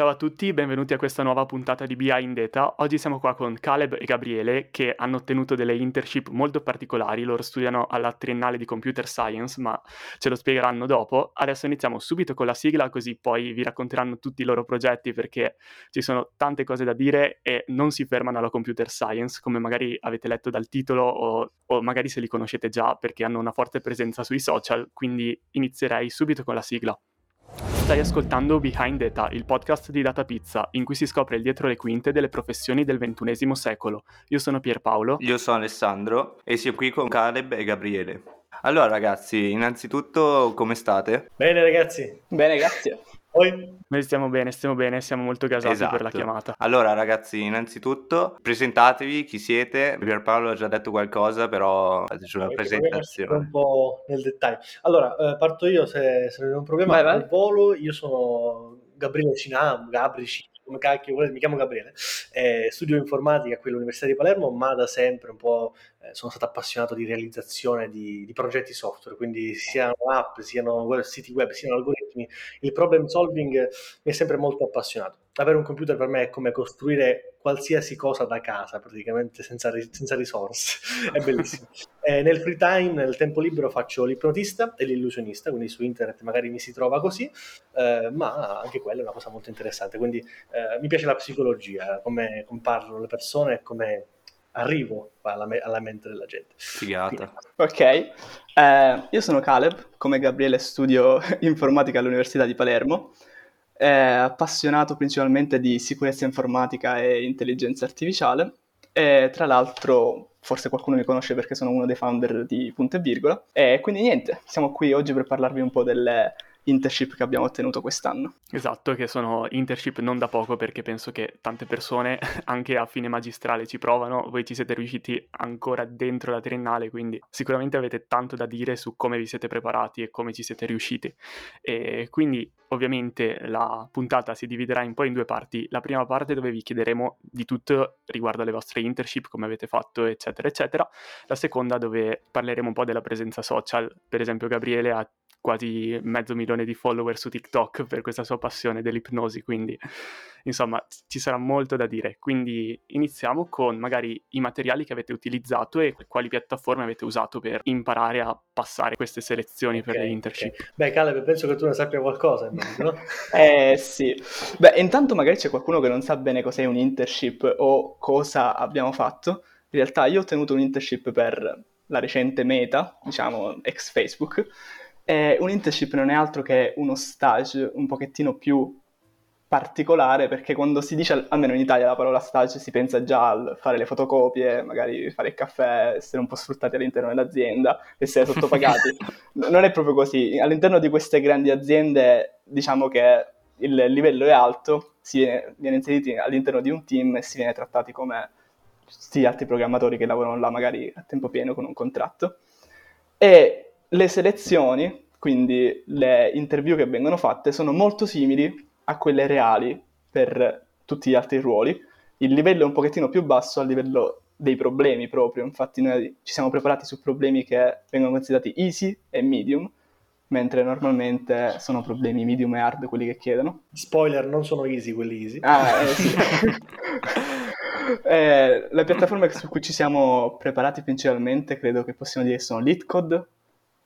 Ciao a tutti, benvenuti a questa nuova puntata di BI in Data. Oggi siamo qua con Caleb e Gabriele che hanno ottenuto delle internship molto particolari, loro studiano alla triennale di Computer Science, ma ce lo spiegheranno dopo. Adesso iniziamo subito con la sigla, così poi vi racconteranno tutti i loro progetti perché ci sono tante cose da dire e non si fermano alla Computer Science, come magari avete letto dal titolo o, o magari se li conoscete già perché hanno una forte presenza sui social, quindi inizierei subito con la sigla. Stai ascoltando Behind Data, il podcast di Data Pizza, in cui si scopre il dietro le quinte delle professioni del XXI secolo. Io sono Pierpaolo. Io sono Alessandro e siamo qui con Caleb e Gabriele. Allora ragazzi, innanzitutto come state? Bene ragazzi. Bene, grazie. Poi? Noi stiamo bene, stiamo bene, siamo molto gasati esatto. per la Esatto. chiamata. Allora ragazzi, innanzitutto presentatevi chi siete. Pierpaolo ha già detto qualcosa, però fateci una presentazione. un po' nel dettaglio. Allora, eh, parto io se, se non è un problema. Vai, vai. Al volo, io sono Gabriele Cinam, Gabri Cinam, come cacchio volete, mi chiamo Gabriele. Eh, studio informatica qui all'Università di Palermo, ma da sempre un po' eh, sono stato appassionato di realizzazione di, di progetti software, quindi siano app, siano siti web, siano algoritmi. Il problem solving mi è sempre molto appassionato. Avere un computer per me è come costruire qualsiasi cosa da casa, praticamente senza, ri- senza risorse. è bellissimo. Eh, nel free time, nel tempo libero, faccio l'ipnotista e l'illusionista, quindi su internet magari mi si trova così, eh, ma anche quella è una cosa molto interessante. Quindi eh, mi piace la psicologia, come, parlano le persone e come arrivo alla, me- alla mente della gente. Figata. Ok, eh, io sono Caleb, come Gabriele studio informatica all'Università di Palermo, eh, appassionato principalmente di sicurezza informatica e intelligenza artificiale e tra l'altro forse qualcuno mi conosce perché sono uno dei founder di Punto e Virgola. E quindi niente, siamo qui oggi per parlarvi un po' delle internship che abbiamo ottenuto quest'anno. Esatto, che sono internship non da poco perché penso che tante persone anche a fine magistrale ci provano, voi ci siete riusciti ancora dentro la triennale, quindi sicuramente avete tanto da dire su come vi siete preparati e come ci siete riusciti. E quindi ovviamente la puntata si dividerà in poi in due parti. La prima parte dove vi chiederemo di tutto riguardo alle vostre internship, come avete fatto, eccetera, eccetera. La seconda dove parleremo un po' della presenza social. Per esempio Gabriele ha quasi mezzo milione di follower su TikTok per questa sua passione dell'ipnosi, quindi insomma ci sarà molto da dire. Quindi iniziamo con magari i materiali che avete utilizzato e quali piattaforme avete usato per imparare a passare queste selezioni per Ok, le internship. ok. Beh, Caleb, penso che tu ne sappia qualcosa, immagino, no? Eh sì, beh intanto magari c'è qualcuno che non sa bene cos'è un internship o cosa abbiamo fatto. In realtà io ho ottenuto un internship per la recente Meta, diciamo ex Facebook, e un internship non è altro che uno stage un pochettino più particolare perché quando si dice, almeno in Italia, la parola stage si pensa già al fare le fotocopie, magari fare il caffè, essere un po' sfruttati all'interno dell'azienda, essere sottopagati. non è proprio così. All'interno di queste grandi aziende diciamo che il livello è alto, si viene, viene inseriti all'interno di un team e si viene trattati come tutti gli altri programmatori che lavorano là magari a tempo pieno con un contratto. E le selezioni, quindi le interview che vengono fatte, sono molto simili a quelle reali per tutti gli altri ruoli. Il livello è un pochettino più basso a livello dei problemi proprio, infatti noi ci siamo preparati su problemi che vengono considerati easy e medium, mentre normalmente sono problemi medium e hard quelli che chiedono. Spoiler, non sono easy quelli easy. Ah, eh, sì. Eh, le piattaforme su cui ci siamo preparati principalmente credo che possiamo dire sono LeetCode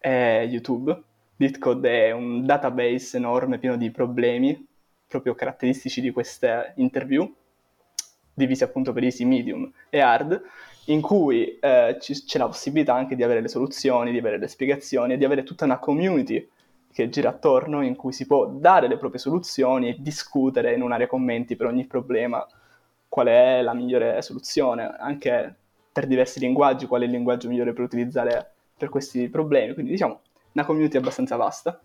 e YouTube. LeetCode è un database enorme pieno di problemi proprio caratteristici di queste interview, divisi appunto per easy, medium e hard, in cui eh, c'è la possibilità anche di avere le soluzioni, di avere le spiegazioni e di avere tutta una community che gira attorno in cui si può dare le proprie soluzioni e discutere in un'area commenti per ogni problema qual è la migliore soluzione, anche per diversi linguaggi, qual è il linguaggio migliore per utilizzare per questi problemi. Quindi diciamo una community abbastanza vasta.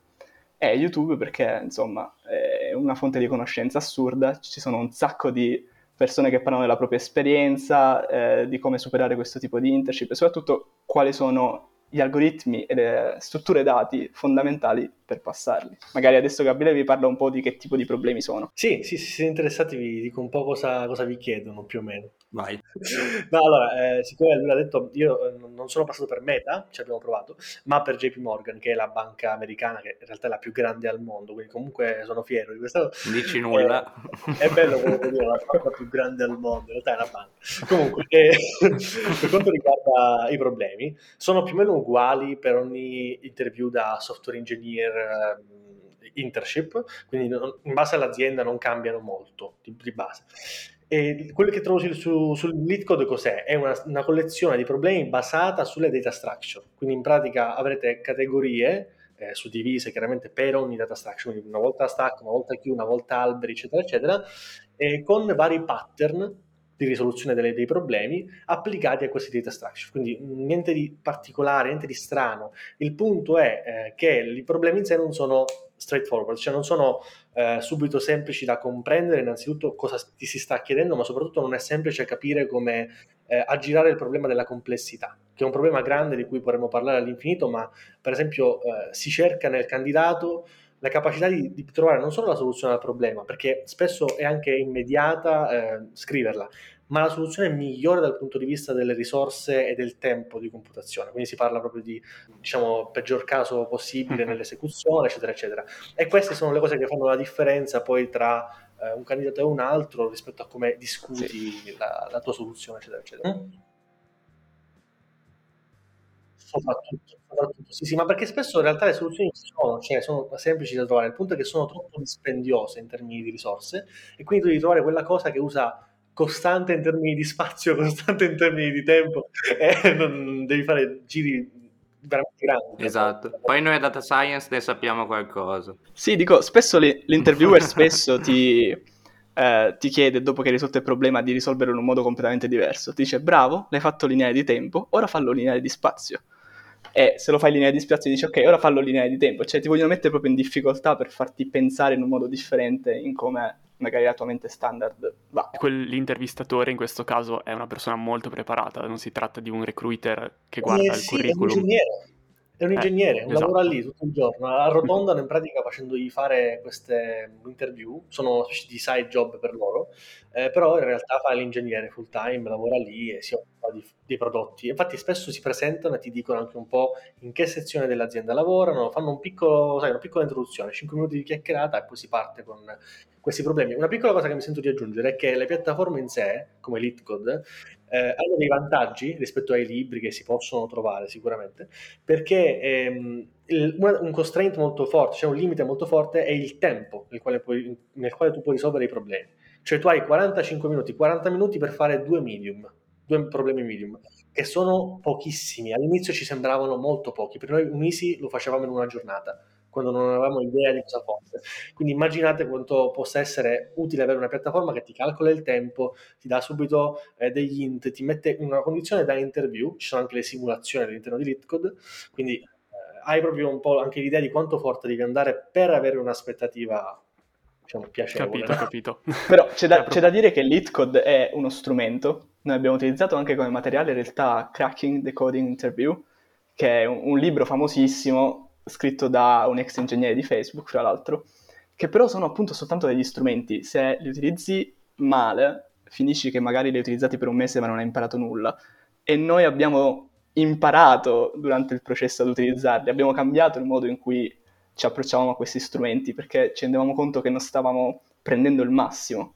E YouTube perché insomma è una fonte di conoscenza assurda, ci sono un sacco di persone che parlano della propria esperienza, eh, di come superare questo tipo di internship e soprattutto quali sono gli algoritmi e le strutture dati fondamentali per passarli. Magari adesso Gabriele vi parla un po' di che tipo di problemi sono. Sì, sì, se siete interessati vi dico un po' cosa, cosa vi chiedono più o meno. Vai. No, allora, eh, siccome lui ha detto, io eh, non sono passato per Meta, ci abbiamo provato, ma per JP Morgan, che è la banca americana, che in realtà è la più grande al mondo, quindi comunque sono fiero di questo. Dici nulla. Eh, è bello come dire, la banca più grande al mondo, in realtà è una banca. Comunque, eh, per quanto riguarda i problemi, sono più o meno uguali per ogni interview da software engineer eh, internship, quindi in base all'azienda non cambiano molto di, di base. E quello che trovo su, su, sul LeetCode cos'è? È una, una, collezione di problemi basata sulle data structure. Quindi in pratica avrete categorie eh, suddivise chiaramente per ogni data structure, quindi una volta stack, una volta queue, una volta alberi, eccetera, eccetera, con vari pattern di risoluzione delle, dei problemi applicati a questi data structure. Quindi niente di particolare, niente di strano. Il punto è eh, che i problemi in sé non sono straightforward, cioè non sono eh, subito semplici da comprendere innanzitutto cosa ti si sta chiedendo, ma soprattutto non è semplice capire come eh, aggirare il problema della complessità, che è un problema grande di cui potremmo parlare all'infinito, ma per esempio eh, si cerca nel candidato la capacità di, di, trovare non solo la soluzione al problema, perché spesso è anche immediata eh, scriverla, ma la soluzione migliore dal punto di vista delle risorse e del tempo di computazione. Quindi si parla proprio di, diciamo, peggior caso possibile mhm. nell'esecuzione, eccetera, eccetera. E queste sono le cose che fanno la differenza poi tra eh, un candidato e un altro rispetto a come discuti sì. la, la, tua soluzione, eccetera, eccetera. Mm. Soprattutto, soprattutto, sì, sì, ma perché spesso in realtà le soluzioni ci sono, cioè sono semplici da trovare, il punto è che sono troppo dispendiose in termini di risorse e quindi devi trovare quella cosa che usa costante in termini di spazio, costante in termini di tempo, e non, devi fare giri veramente grandi. Esatto, poi noi a data science ne sappiamo qualcosa. Sì, dico, spesso l'interviewer spesso ti, eh, ti chiede, dopo che hai risolto il problema, di risolverlo in un modo completamente diverso. Ti dice, bravo, l'hai fatto lineare di tempo, ora fallo lineare di spazio. E se lo fai lineare di spazio dici, ok, ora fallo lineare di tempo. Cioè ti vogliono mettere proprio in difficoltà per farti pensare in un modo differente in come magari la tua mente standard va. Quell'intervistatore in questo caso è una persona molto preparata, non si tratta di un recruiter che guarda eh, il sì, curriculum. È un ingegnere, è un ingegnere, eh, esatto. lavora lì tutto il giorno, arrotondano in pratica facendogli fare queste interview, sono una specie di side job per loro, eh, però in realtà fa l'ingegnere full time, lavora lì e si occupa di, di, prodotti. Infatti spesso si presentano e ti dicono anche un po' in che sezione dell'azienda lavorano, fanno un piccolo, sai, una piccola introduzione, 5 minuti di chiacchierata e poi si parte con questi problemi. Una piccola cosa che mi sento di aggiungere è che le piattaforme in sé, come LeetCode, eh, hanno dei vantaggi rispetto ai libri che si possono trovare sicuramente, perché ehm, il, un constraint molto forte, cioè un limite molto forte è il tempo nel quale, puoi, nel quale tu puoi risolvere i problemi. Cioè tu hai 45 minuti, 40 minuti per fare due medium, due problemi medium, che sono pochissimi. All'inizio ci sembravano molto pochi, per noi un easy lo facevamo in una giornata quando non avevamo idea di cosa fosse. Quindi immaginate quanto possa essere utile avere una piattaforma che ti calcola il tempo, ti dà subito eh, degli int, ti mette in una condizione da interview, ci sono anche le simulazioni all'interno di LeetCode, quindi eh, hai proprio un po' anche l'idea di quanto forte devi andare per avere un'aspettativa diciamo, piacevole. Capito, capito. Però c'è da, c'è da dire che LeetCode è uno strumento, noi abbiamo utilizzato anche come materiale in realtà Cracking the Coding Interview, che è un, un libro famosissimo scritto da un ex ingegnere di Facebook, fra l'altro, che però sono appunto soltanto degli strumenti. Se li utilizzi male, finisci che magari li hai utilizzati per un mese ma non hai imparato nulla. E noi abbiamo imparato durante il processo ad utilizzarli, abbiamo cambiato il modo in cui ci approcciavamo a questi strumenti perché ci rendevamo conto che non stavamo prendendo il massimo.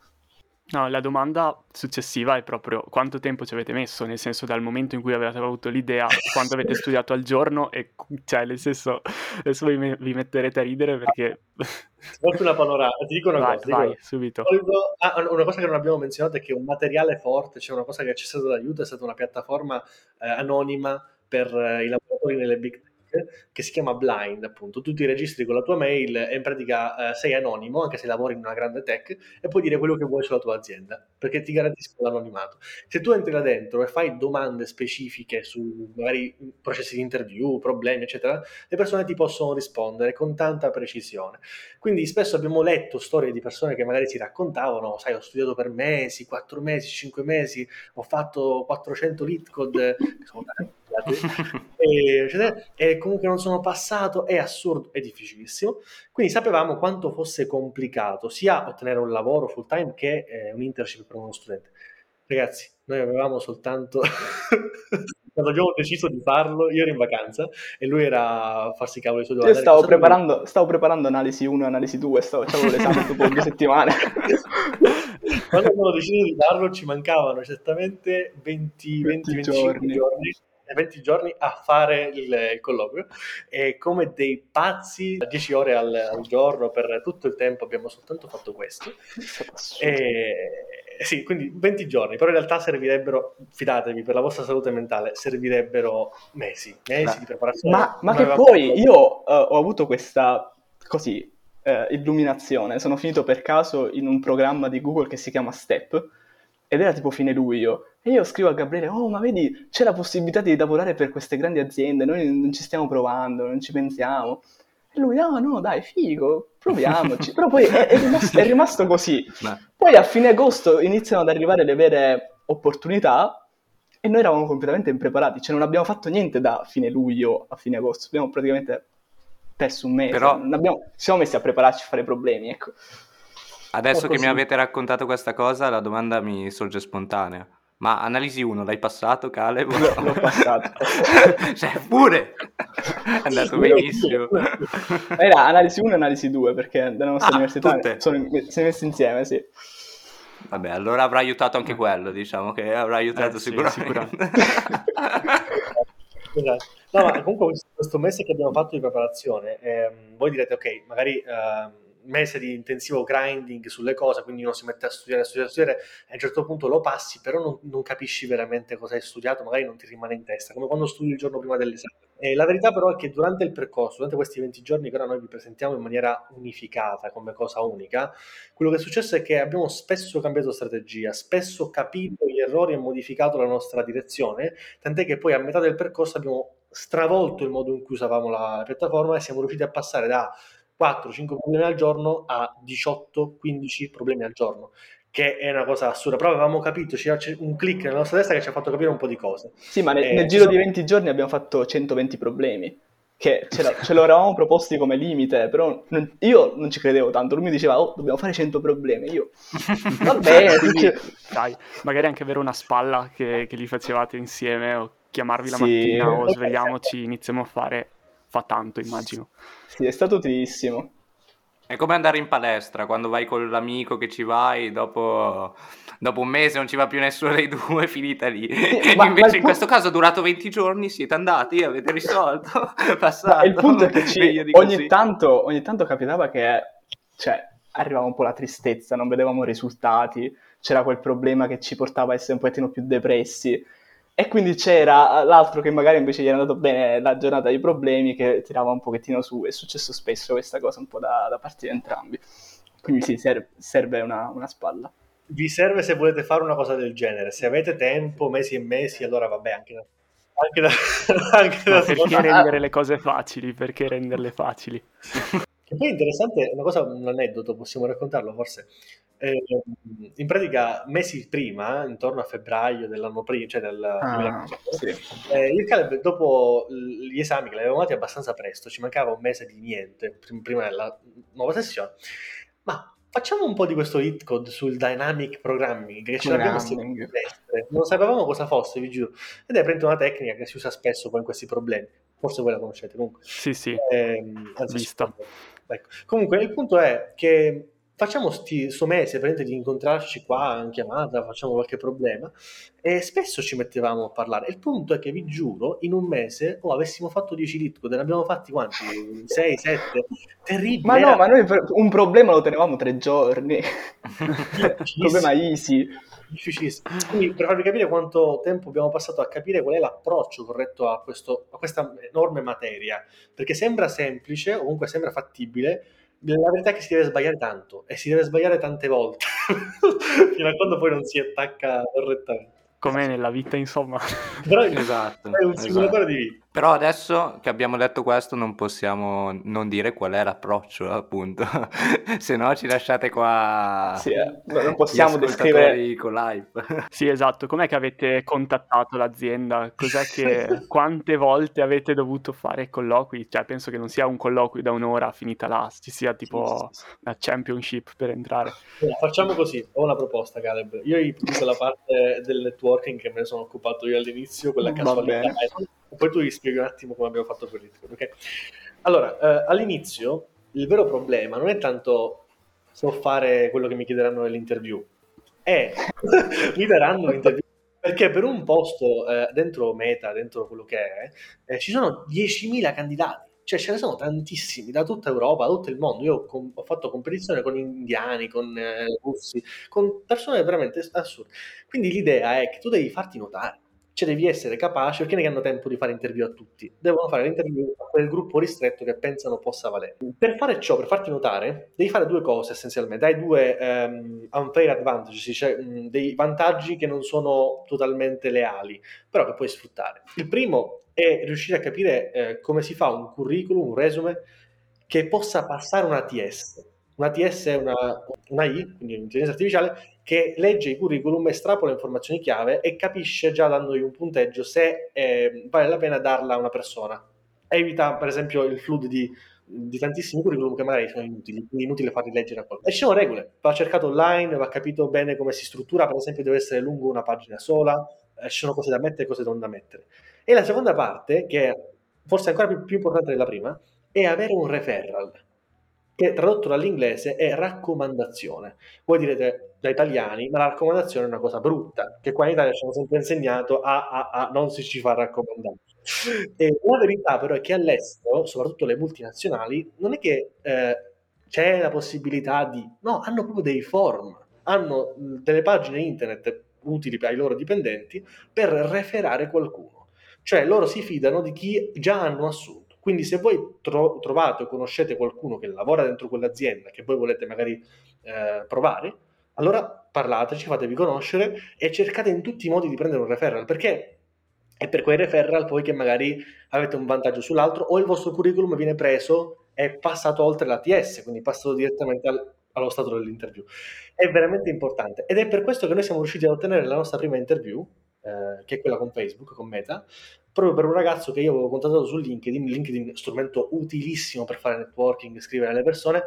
No, la domanda successiva è proprio quanto tempo ci avete messo, nel senso dal momento in cui avete avuto l'idea, quanto avete studiato al giorno e cioè nel senso adesso vi, vi metterete a ridere perché... Molto una panorama, ti dico una vai, cosa. Vai, dico, subito. Ah, una cosa che non abbiamo menzionato è che un materiale forte, cioè una cosa che ci è stato d'aiuto è stata una piattaforma eh, anonima per eh, i lavoratori nelle big che si chiama Blind, appunto. Tu ti registri con la tua mail e in pratica eh, sei anonimo, anche se lavori in una grande tech, e puoi dire quello che vuoi sulla tua azienda, perché ti garantiscono l'anonimato. Se tu entri là dentro e fai domande specifiche su magari processi di interview, problemi, eccetera, le persone ti possono rispondere con tanta precisione. Quindi spesso abbiamo letto storie di persone che magari si raccontavano, sai, ho studiato per mesi, 4 mesi, 5 mesi, ho fatto 400 lead passati e, cioè, e, comunque non sono passato, è assurdo, è difficilissimo. Quindi sapevamo quanto fosse complicato sia ottenere un lavoro full time che eh, un internship per uno studente. Ragazzi, noi avevamo soltanto quando abbiamo deciso di farlo, io ero in vacanza e lui era a farsi cavolo i suoi Io stavo preparando, stavo preparando analisi 1 e analisi 2, stavo, avevo l'esame dopo due settimane. quando abbiamo deciso di farlo ci mancavano certamente 20, 20 giorni. giorni 20 giorni a fare il, il, colloquio. E come dei pazzi 10 ore al, al, giorno per tutto il tempo abbiamo soltanto fatto questo. E, sì, quindi 20 giorni, però in realtà servirebbero, fidatevi, per la vostra salute mentale, servirebbero mesi, mesi di preparazione. Ma, ma che poi fatto... io uh, ho avuto questa, così, uh, illuminazione, sono finito per caso in un programma di Google che si chiama Step, ed era tipo fine luglio, e io scrivo a Gabriele, oh ma vedi, c'è la possibilità di lavorare per queste grandi aziende, noi non ci stiamo provando, non ci pensiamo. E lui, no, no, dai, figo, proviamoci. Però poi è, è, rimasto, è rimasto, così. Poi a fine agosto iniziano ad arrivare le vere opportunità e noi eravamo completamente impreparati, cioè non abbiamo fatto niente da fine luglio a fine agosto, abbiamo praticamente perso un mese, Però... abbiamo, ci siamo messi a prepararci a fare problemi, ecco. Adesso che mi avete raccontato questa cosa, la domanda mi sorge spontanea. Ma analisi 1 l'hai passato, Caleb? L'ho, l'ho passato. cioè, pure! È andato benissimo. Era analisi 1 e analisi 2, perché nella nostra ah, università tutte. sono messi insieme, sì. Vabbè, allora avrà aiutato anche quello, diciamo che avrà aiutato eh, sicuramente. Sì, sicuramente. esatto. No, ma comunque questo mese che abbiamo fatto di preparazione, ehm, voi direte, ok, magari... Ehm, mese di intensivo grinding sulle cose, quindi uno si mette a studiare, a studiare, a studiare, e a un certo punto lo passi, però non, non, capisci veramente cosa hai studiato, magari non ti rimane in testa, come quando studi il giorno prima dell'esame. E la verità però è che durante il percorso, durante questi 20 giorni che ora noi vi presentiamo in maniera unificata, come cosa unica, quello che è successo è che abbiamo spesso cambiato strategia, spesso capito gli errori e modificato la nostra direzione, tant'è che poi a metà del percorso abbiamo stravolto il modo in cui usavamo la piattaforma e siamo riusciti a passare da 4-5 problemi al giorno a 18-15 problemi al giorno che è una cosa assurda, però avevamo capito, c'era un click nella nostra testa che ci ha fatto capire un po' di cose. Sì, ma nel, eh, nel giro sono... di 20 giorni abbiamo fatto 120 problemi, che ce, ce lo eravamo proposti come limite, però non, io non ci credevo tanto, lui mi diceva, oh, dobbiamo fare 100 problemi, io, va bene, dai, magari anche avere una spalla che, che li facevate insieme, o chiamarvi la sì. mattina, o svegliamoci, iniziamo a fare fa tanto, immagino. Sì, è stato utilissimo. È come andare in palestra, quando vai con l'amico che ci vai, dopo, dopo un mese non ci va più nessuno dei due, finita lì. Sì, ma, Invece ma in pu- questo caso è durato 20 giorni, siete andati, avete risolto, passato. il punto è che ci, ogni, tanto, ogni tanto capitava che cioè, arrivava un po' la tristezza, non vedevamo risultati, c'era quel problema che ci portava a essere un pochettino più depressi e quindi c'era l'altro che magari invece gli era andato bene la giornata dei problemi, che tirava un pochettino su. È successo spesso questa cosa un po' da, da parte di entrambi. Quindi sì, serve, serve una, una, spalla. Vi serve se volete fare una cosa del genere. Se avete tempo, mesi e mesi, allora vabbè, anche da, anche da, anche da perché rendere le cose facili? Perché renderle facili? Che poi è interessante, una cosa, un aneddoto, possiamo raccontarlo forse. Eh, in pratica, mesi prima, intorno a febbraio dell'anno prima, cioè del ah, sì. eh, e Caleb, dopo gli esami che li avevamo fatti abbastanza presto, ci mancava un mese di niente prima della nuova sessione, ma facciamo un po' di questo hit code sul dynamic programming che ce l'abbiamo destre. non sapevamo cosa fosse vi giuro ed è prende una tecnica che si usa spesso poi in questi problemi forse voi la conoscete comunque sì sì eh, vista ecco. comunque il punto è che facciamo questo mese per di incontrarci qua in chiamata, facciamo qualche problema e spesso ci mettevamo a parlare. Il punto è che vi giuro, in un mese oh, avessimo fatto 10 litcode, ne abbiamo fatti quanti? 6, 7? Terribile. Ma no, ma noi un problema lo tenevamo tre giorni. problema easy. Difficilissimo. Quindi per farvi capire quanto tempo abbiamo passato a capire qual è l'approccio corretto a, questo, a questa enorme materia, perché sembra semplice, o comunque sembra fattibile, la verità è che si deve sbagliare tanto e si deve sbagliare tante volte fino a quando poi non si attacca correttamente. Come nella vita, insomma. Però esatto, è un simulatore esatto. di vita. Però adesso che abbiamo detto questo non possiamo non dire qual è l'approccio, appunto. Se no ci lasciate qua... Sì, eh. non possiamo descrivere... con l'hype. Sì, esatto. Com'è che avete contattato l'azienda? Cos'è che... Quante volte avete dovuto fare colloqui? Cioè, penso che non sia un colloquio da un'ora finita là, ci sia tipo sì, sì, sì. una championship per entrare. Allora, facciamo così, ho una proposta, Caleb. Io dico la parte del networking che me ne sono occupato io all'inizio, quella casualità poi tu gli spieghi un attimo come abbiamo fatto quello. Okay? Allora, eh, all'inizio il vero problema non è tanto so fare quello che mi chiederanno nell'interview, è mi daranno l'interview perché per un posto eh, dentro Meta, dentro quello che è, eh, ci sono 10.000 candidati. Cioè ce ne sono tantissimi da tutta Europa, da tutto il mondo. Io com- ho fatto competizione con indiani, con eh, russi, con persone veramente assurde. Quindi l'idea è che tu devi farti notare cioè devi essere capace, perché non hanno tempo di fare interview a tutti, devono fare l'interview a quel gruppo ristretto che pensano possa valere. Per fare ciò, per farti notare, devi fare due cose essenzialmente, hai due um, unfair advantage, cioè um, dei vantaggi che non sono totalmente leali, però che puoi sfruttare. Il primo è riuscire a capire eh, come si fa un curriculum, un resume che possa passare una TS. Una TS è una, una I, quindi un'intelligenza artificiale, che legge i curriculum, estrapola informazioni chiave e capisce già dandogli un punteggio se eh, vale la pena darla a una persona. Evita, per esempio, il flood di, di tantissimi curriculum che magari sono inutili, quindi inutile farli leggere a qualcuno. E ci sono regole, va cercato online, va capito bene come si struttura, per esempio deve essere lungo una pagina sola, eh, ci sono cose da mettere e cose non da mettere. E la seconda parte, che è forse ancora più, più importante della prima, è avere un referral che tradotto dall'inglese è raccomandazione. Voi direte da italiani, ma la raccomandazione è una cosa brutta, che qua in Italia ci hanno sempre insegnato a, a, a non si ci fa raccomandare. E la verità però è che all'estero, soprattutto le multinazionali, non è che eh, c'è la possibilità di... No, hanno proprio dei form, hanno delle pagine internet utili ai loro dipendenti per referare qualcuno. Cioè loro si fidano di chi già hanno assunto. Quindi se voi tro- trovate o conoscete qualcuno che lavora dentro quell'azienda che voi volete magari eh, provare, allora parlateci, fatevi conoscere e cercate in tutti i modi di prendere un referral, perché è per quei referral poi che magari avete un vantaggio sull'altro o il vostro curriculum viene preso e passato oltre l'ATS, quindi passato direttamente al, allo stato dell'interview. È veramente importante ed è per questo che noi siamo riusciti ad ottenere la nostra prima interview, eh, che è quella con Facebook, con Meta, proprio per un ragazzo che io avevo contattato su LinkedIn, LinkedIn strumento utilissimo per fare networking, scrivere alle persone,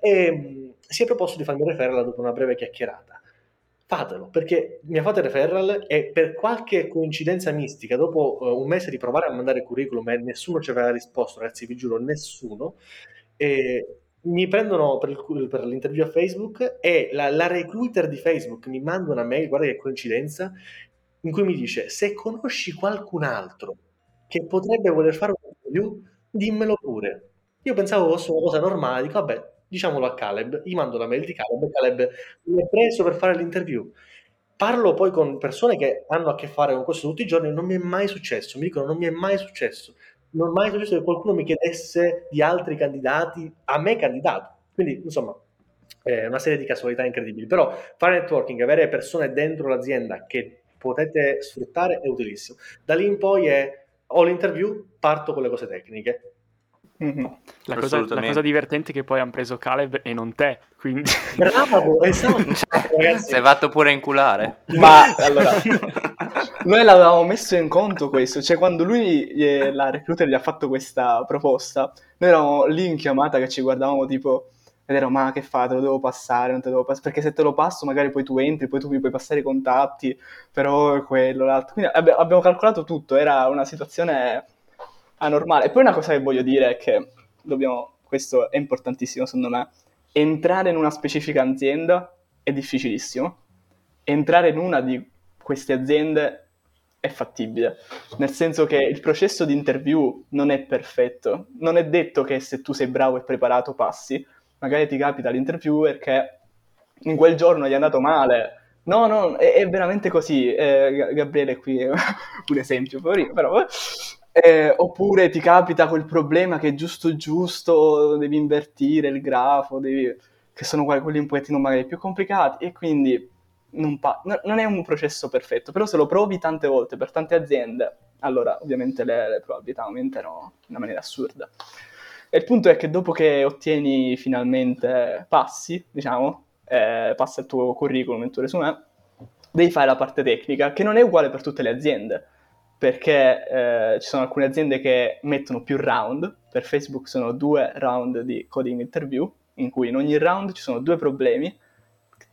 e mh, si è proposto di farmi referral dopo una breve chiacchierata. Fatelo, perché mi ha fatto referral e per qualche coincidenza mistica, dopo uh, un mese di provare a mandare curriculum e nessuno ci aveva risposto, ragazzi, vi giuro, nessuno, mi prendono per, il, per, l'interview a Facebook e la, la recruiter di Facebook mi manda una mail, guarda che coincidenza, in cui mi dice se conosci qualcun altro che potrebbe voler fare un interview, dimmelo pure. Io pensavo fosse una cosa normale, dico vabbè, diciamolo a Caleb, gli mando la mail di Caleb, Caleb mi ha preso per fare l'interview. Parlo poi con persone che hanno a che fare con questo tutti i giorni, non mi è mai successo, mi dicono non mi è mai successo, non è mai successo che qualcuno mi chiedesse di altri candidati a me candidato. Quindi, insomma, è una serie di casualità incredibili. Però fare networking, avere persone dentro l'azienda che potete sfruttare è utilissimo. Da lì in poi è ho l'interview, parto con le cose tecniche. Mm-hmm. La, cosa, la, cosa, divertente è che poi hanno preso Caleb e non te, quindi... Bravo, esatto. Ragazzi. Sei fatto pure inculare. Ma allora, noi l'avevamo messo in conto questo, cioè quando lui, la recruiter gli ha fatto questa proposta, noi eravamo lì in chiamata che ci guardavamo tipo ed ero, ma che fa, te lo devo passare, non te lo devo passare, perché se te lo passo magari poi tu entri, poi tu mi puoi passare i contatti, però quello, l'altro. Quindi abbi- abbiamo calcolato tutto, era una situazione anormale. E poi una cosa che voglio dire è che dobbiamo, questo è importantissimo secondo me, entrare in una specifica azienda è difficilissimo, entrare in una di queste aziende è fattibile, nel senso che il processo di interview non è perfetto, non è detto che se tu sei bravo e preparato passi, magari ti capita l'interviewer che in quel giorno gli è andato male. No, no, è, è veramente così. Eh, Gabriele qui è un esempio, però... Eh, oppure ti capita quel problema che giusto giusto devi invertire il grafo, devi... che sono quelli un pochettino magari più complicati e quindi non, pa- non, è un processo perfetto, però se lo provi tante volte per tante aziende allora ovviamente le, le probabilità aumentano in una maniera assurda. E il punto è che dopo che ottieni finalmente passi, diciamo, eh, passa il tuo curriculum, il tuo resume, devi fare la parte tecnica, che non è uguale per tutte le aziende, perché eh, ci sono alcune aziende che mettono più round, per Facebook sono due round di coding interview, in cui in ogni round ci sono due problemi,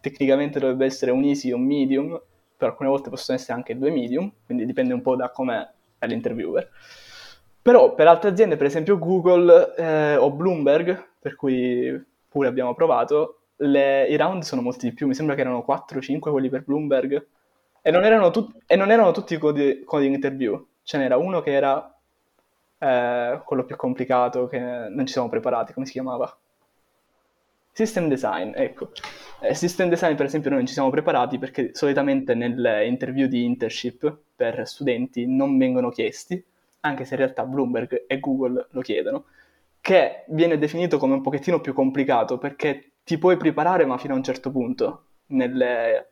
tecnicamente dovrebbe essere un easy o un medium, però alcune volte possono essere anche due medium, quindi dipende un po' da come è l'interviewer. Però per altre aziende, per esempio Google eh, o Bloomberg, per cui pure abbiamo provato, le, i round sono molti di più, mi sembra che erano 4-5 quelli per Bloomberg, e non erano, tut- e non erano tutti coding, coding interview, ce n'era uno che era eh, quello più complicato, che non ci siamo preparati, come si chiamava? System design, ecco. Eh, system design, per esempio, noi non ci siamo preparati perché solitamente nelle interview di internship per studenti non vengono chiesti, anche se in realtà Bloomberg e Google lo chiedono, che viene definito come un pochettino più complicato perché ti puoi preparare ma fino a un certo punto. Nelle,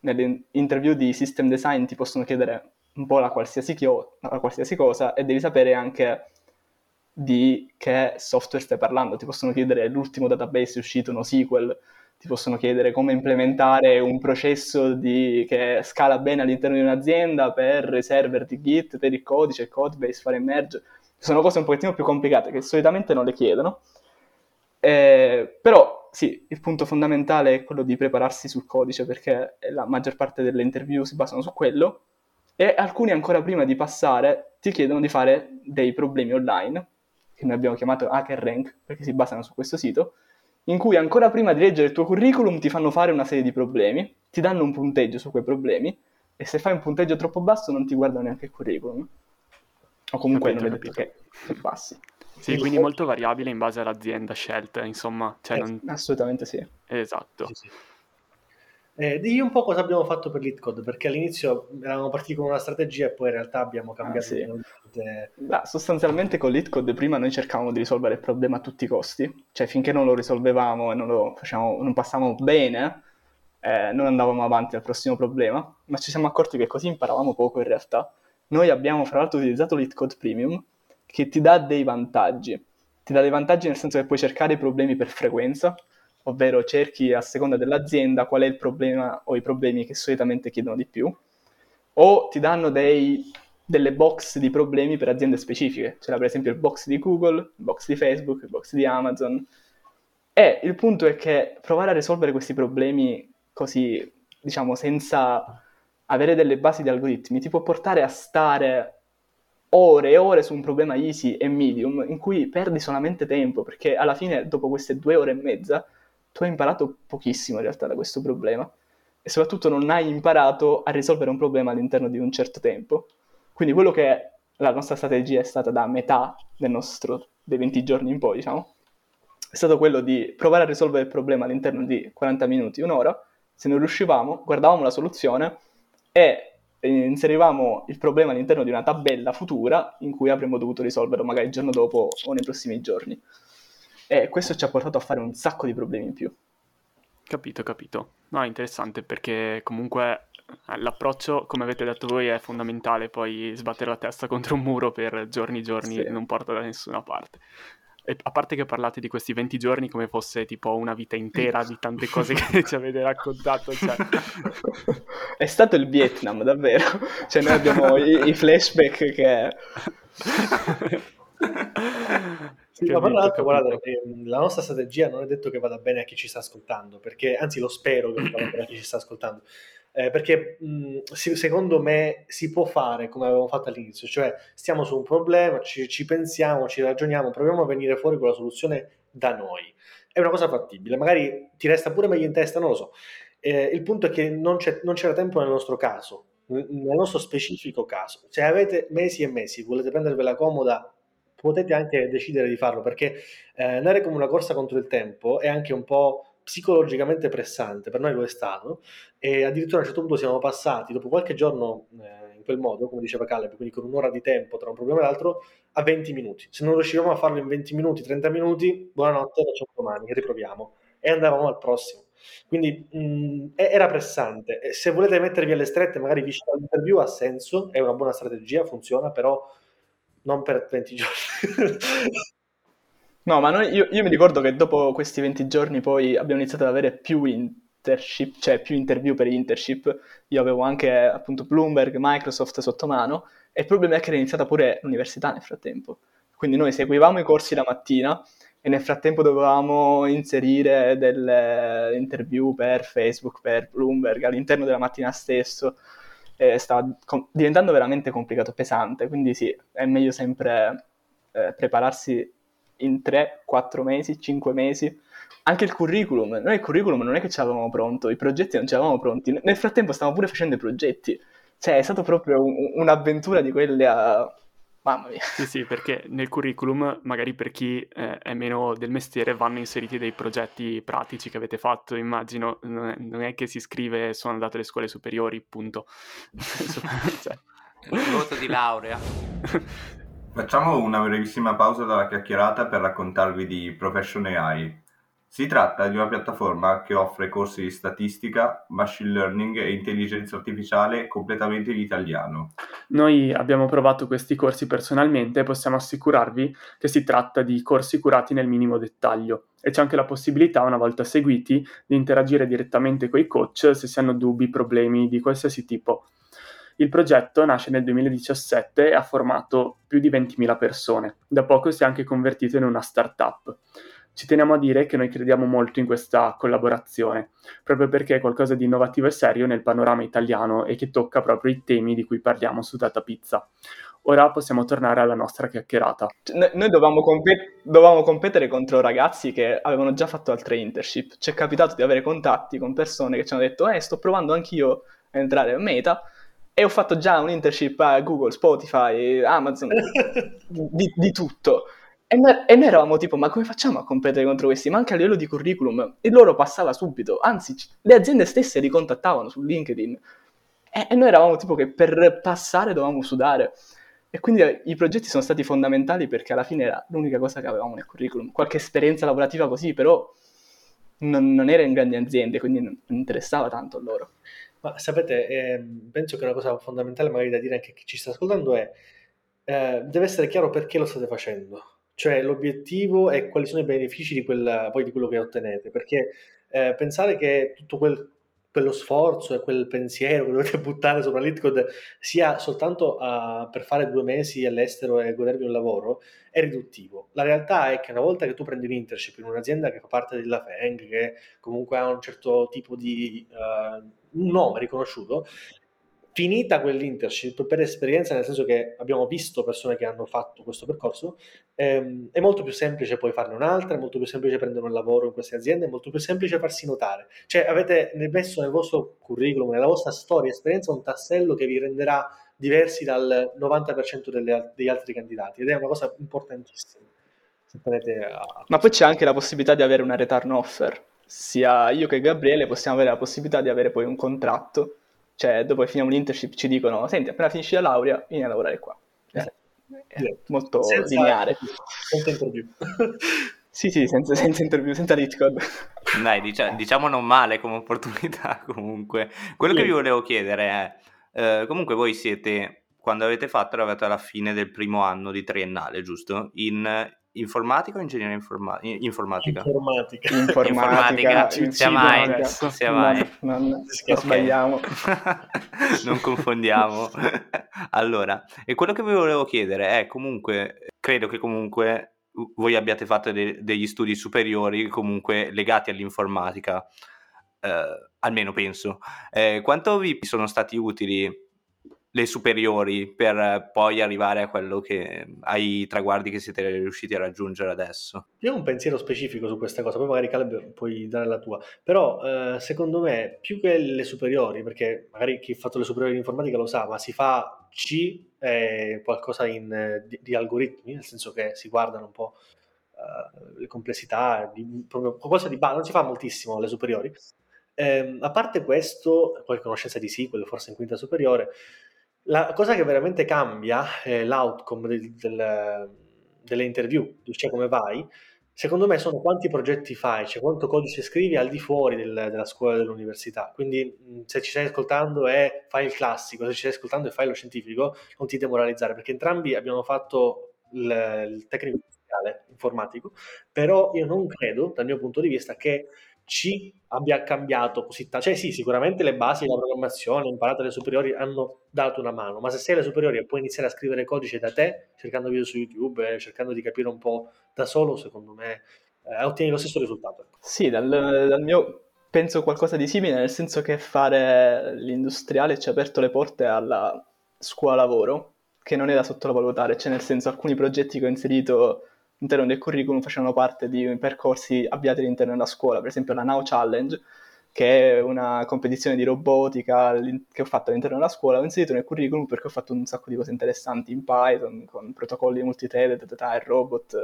nelle interview di system design ti possono chiedere un po' la qualsiasi, chio, la qualsiasi cosa e devi sapere anche di che software stai parlando. Ti possono chiedere l'ultimo database uscito, NoSQL, ti possono chiedere come implementare un processo di, che scala bene all'interno di un'azienda per i server di Git, per il codice, il codebase, fare merge. Sono cose un pochettino più complicate che solitamente non le chiedono. Eh, però sì, il punto fondamentale è quello di prepararsi sul codice perché la maggior parte delle interview si basano su quello e alcuni ancora prima di passare ti chiedono di fare dei problemi online che noi abbiamo chiamato Hacker Rank, perché si basano su questo sito, in cui ancora prima di leggere il tuo curriculum ti fanno fare una serie di problemi, ti danno un punteggio su quei problemi, e se fai un punteggio troppo basso non ti guardano neanche il curriculum. O comunque capito, non vedo che, che passi. Sì, quindi molto variabile in base all'azienda scelta, insomma. Cioè eh, non... Assolutamente sì. Esatto. Sì, sì. Eh, digli un po' cosa abbiamo fatto per LeetCode, perché all'inizio eravamo partiti con una strategia e poi in realtà abbiamo cambiato. Ah, sì. Beh, sostanzialmente con LeetCode prima noi cercavamo di risolvere il problema a tutti i costi, cioè finché non lo risolvevamo e non lo facciamo, non passavamo bene, eh, non andavamo avanti al prossimo problema, ma ci siamo accorti che così imparavamo poco in realtà. Noi abbiamo fra l'altro utilizzato LeetCode Premium, che ti dà dei vantaggi. Ti dà dei vantaggi nel senso che puoi cercare i problemi per frequenza, ovvero cerchi a seconda dell'azienda qual è il problema o i problemi che solitamente chiedono di più, o ti danno dei, delle box di problemi per aziende specifiche. C'era per esempio il box di Google, il box di Facebook, il box di Amazon. E il punto è che provare a risolvere questi problemi così, diciamo, senza avere delle basi di algoritmi ti può portare a stare ore e ore su un problema easy e medium in cui perdi solamente tempo, perché alla fine dopo queste due ore e mezza tu hai imparato pochissimo in realtà da questo problema e soprattutto non hai imparato a risolvere un problema all'interno di un certo tempo. Quindi quello che la nostra strategia è stata da metà nostro, dei 20 giorni in poi, diciamo, è stato quello di provare a risolvere il problema all'interno di 40 minuti, un'ora, se non riuscivamo, guardavamo la soluzione e inserivamo il problema all'interno di una tabella futura in cui avremmo dovuto risolverlo magari il giorno dopo o nei prossimi giorni. E questo ci ha portato a fare un sacco di problemi in più. Capito, capito. No, interessante perché comunque eh, l'approccio, come avete detto voi, è fondamentale. Poi sbattere la testa contro un muro per giorni e giorni sì. non porta da nessuna parte. E a parte che parlate di questi 20 giorni come fosse tipo una vita intera di tante cose che ci avete raccontato. Cioè... È stato il Vietnam, davvero. Cioè noi abbiamo i, i flashback che... Sì, ma tra l'altro, guardate, ehm, la nostra strategia non è detto che vada bene a chi ci sta ascoltando, perché anzi lo spero che vada bene a chi ci sta ascoltando, eh, perché mh, secondo me si può fare come avevamo fatto all'inizio, cioè stiamo su un problema, ci, ci, pensiamo, ci ragioniamo, proviamo a venire fuori con la soluzione da noi. È una cosa fattibile, magari ti resta pure meglio in testa, non lo so. Eh, il punto è che non, non c'era tempo nel nostro caso, nel nostro specifico caso. Se avete mesi e mesi, volete prendervela comoda potete anche decidere di farlo perché eh, andare come una corsa contro il tempo è anche un po' psicologicamente pressante, per noi lo è stato, e addirittura a un certo punto siamo passati, dopo qualche giorno eh, in quel modo, come diceva Caleb, quindi con un'ora di tempo tra un problema e l'altro, a 20 minuti. Se non riuscivamo a farlo in 20 minuti, 30 minuti, buonanotte, facciamo domani, riproviamo. e andavamo al prossimo. Quindi mh, mm, era pressante. Se volete mettervi alle strette, magari vicino all'interview ha senso, è una buona strategia, funziona, però non per 20 giorni. no, ma noi, io, io, mi ricordo che dopo questi 20 giorni poi abbiamo iniziato ad avere più internship, cioè più interview per internship. Io avevo anche appunto Bloomberg, Microsoft sotto mano e il problema è che era iniziata pure l'università nel frattempo. Quindi noi seguivamo i corsi la mattina e nel frattempo dovevamo inserire delle interview per Facebook, per Bloomberg all'interno della mattina stesso. E stava com- diventando veramente complicato, pesante, quindi sì, è meglio sempre eh, prepararsi in 3, 4 mesi, 5 mesi. Anche il curriculum, noi il curriculum non è che ce l'avevamo pronto, i progetti non ce l'avevamo pronti. Nel frattempo stavamo pure facendo i progetti. Cioè, è stato proprio un- un'avventura di quelle a Mamma mia. Sì, sì, perché nel curriculum, magari per chi eh, è meno del mestiere, vanno inseriti dei progetti pratici che avete fatto, immagino. Non è, non è che si scrive sono andato alle scuole superiori, punto. cioè. Il voto di laurea. Facciamo una brevissima pausa dalla chiacchierata per raccontarvi di Profession AI, si tratta di una piattaforma che offre corsi di statistica, machine learning e intelligenza artificiale completamente in italiano. Noi abbiamo provato questi corsi personalmente e possiamo assicurarvi che si tratta di corsi curati nel minimo dettaglio e c'è anche la possibilità, una volta seguiti, di interagire direttamente con i coach se si hanno dubbi, problemi di qualsiasi tipo. Il progetto nasce nel 2017 e ha formato più di 20.000 persone. Da poco si è anche convertito in una startup. Ci teniamo a dire che noi crediamo molto in questa collaborazione, proprio perché è qualcosa di innovativo e serio nel panorama italiano e che tocca proprio i temi di cui parliamo su Data Pizza. Ora possiamo tornare alla nostra chiacchierata. Cioè, noi dovevamo, compet- dovevamo, competere contro ragazzi che avevano già fatto altre internship. Ci è capitato di avere contatti con persone che ci hanno detto eh, sto provando anch'io a entrare a Meta e ho fatto già un internship a Google, Spotify, Amazon, di, di tutto. E noi, e noi, eravamo tipo, ma come facciamo a competere contro questi? Ma anche a livello di curriculum. E loro passava subito. Anzi, le aziende stesse li contattavano su LinkedIn. E, e noi eravamo tipo che per passare dovevamo sudare. E quindi eh, i progetti sono stati fondamentali perché alla fine era l'unica cosa che avevamo nel curriculum. Qualche esperienza lavorativa così, però non, non era in grandi aziende, quindi non, non interessava tanto a loro. Ma sapete, eh, penso che una cosa fondamentale magari da dire anche a chi ci sta ascoltando è eh, deve essere chiaro perché lo state facendo cioè l'obiettivo e quali sono i benefici di, quella, poi di quello che ottenete, perché eh, pensare che tutto quel, quello sforzo e quel pensiero che dovete buttare sopra l'Itcode sia soltanto uh, per fare due mesi all'estero e godervi un lavoro è riduttivo. La realtà è che una volta che tu prendi un internship in un'azienda che fa parte della FENG, che comunque ha un certo tipo di uh, nome riconosciuto, finita quell'internship per esperienza, nel senso che abbiamo visto persone che hanno fatto questo percorso, ehm, è molto più semplice poi farne un'altra, è molto più semplice prendere un lavoro in queste aziende, è molto più semplice farsi notare. Cioè avete messo nel vostro curriculum, nella vostra storia, esperienza, un tassello che vi renderà diversi dal 90% delle, degli altri candidati ed è una cosa importantissima. A... Ma poi c'è anche la possibilità di avere una return offer. Sia io che Gabriele possiamo avere la possibilità di avere poi un contratto cioè, dopo che finiamo l'internship ci dicono, senti, appena finisci la laurea, vieni a lavorare qua. Eh, è molto senza, lineare. Senza interview. sì, sì, senza, senza interview, senza code. Dai, dicia, diciamo non male come opportunità comunque. Quello sì. che vi volevo chiedere è, eh, comunque voi siete, quando avete fatto, eravate alla fine del primo anno di triennale, giusto? In informatica o ingegneria informa- informatica? Informatica. Informatica. Ci sia mai. Sia mai. Non, non, sbagliamo. non confondiamo. allora, e quello che vi volevo chiedere è comunque, credo che comunque voi abbiate fatto de- degli studi superiori comunque legati all'informatica, eh, almeno penso. Eh, quanto vi sono stati utili le superiori per poi arrivare a quello che ai traguardi che siete riusciti a raggiungere adesso. Io ho un pensiero specifico su questa cosa, poi magari Caleb puoi dare la tua, però eh, secondo me più che le superiori, perché magari chi ha fatto le superiori in informatica lo sa, ma si fa C eh, qualcosa in, di, di, algoritmi, nel senso che si guardano un po' uh, le complessità, di, proprio qualcosa di base, non si fa moltissimo alle superiori. Eh, a parte questo, poi conoscenza di SQL, forse in quinta superiore, la cosa che veramente cambia è l'outcome del, del, delle interview, cioè come vai, secondo me sono quanti progetti fai, cioè quanto codice scrivi al di fuori del, della scuola dell'università. Quindi se ci stai ascoltando e fai il classico, se ci stai ascoltando e fai lo scientifico, non ti demoralizzare, perché entrambi abbiamo fatto il, il tecnico informatico, però io non credo, dal mio punto di vista, che ci abbia cambiato così tanto. Cioè sì, sicuramente le basi della programmazione imparate alle superiori hanno dato una mano, ma se sei alle superiori e puoi iniziare a scrivere codice da te, cercando video su YouTube, eh, cercando di capire un po' da solo, secondo me eh, ottieni lo stesso risultato. Sì, dal, dal mio penso qualcosa di simile, nel senso che fare l'industriale ci ha aperto le porte alla scuola lavoro, che non è da sottovalutare, cioè nel senso alcuni progetti che ho inserito all'interno del curriculum facevano parte di percorsi avviati all'interno della scuola, per esempio la Now Challenge, che è una competizione di robotica che ho fatto all'interno della scuola, l'ho inserito nel curriculum perché ho fatto un sacco di cose interessanti in Python, con protocolli multithreaded, e robot,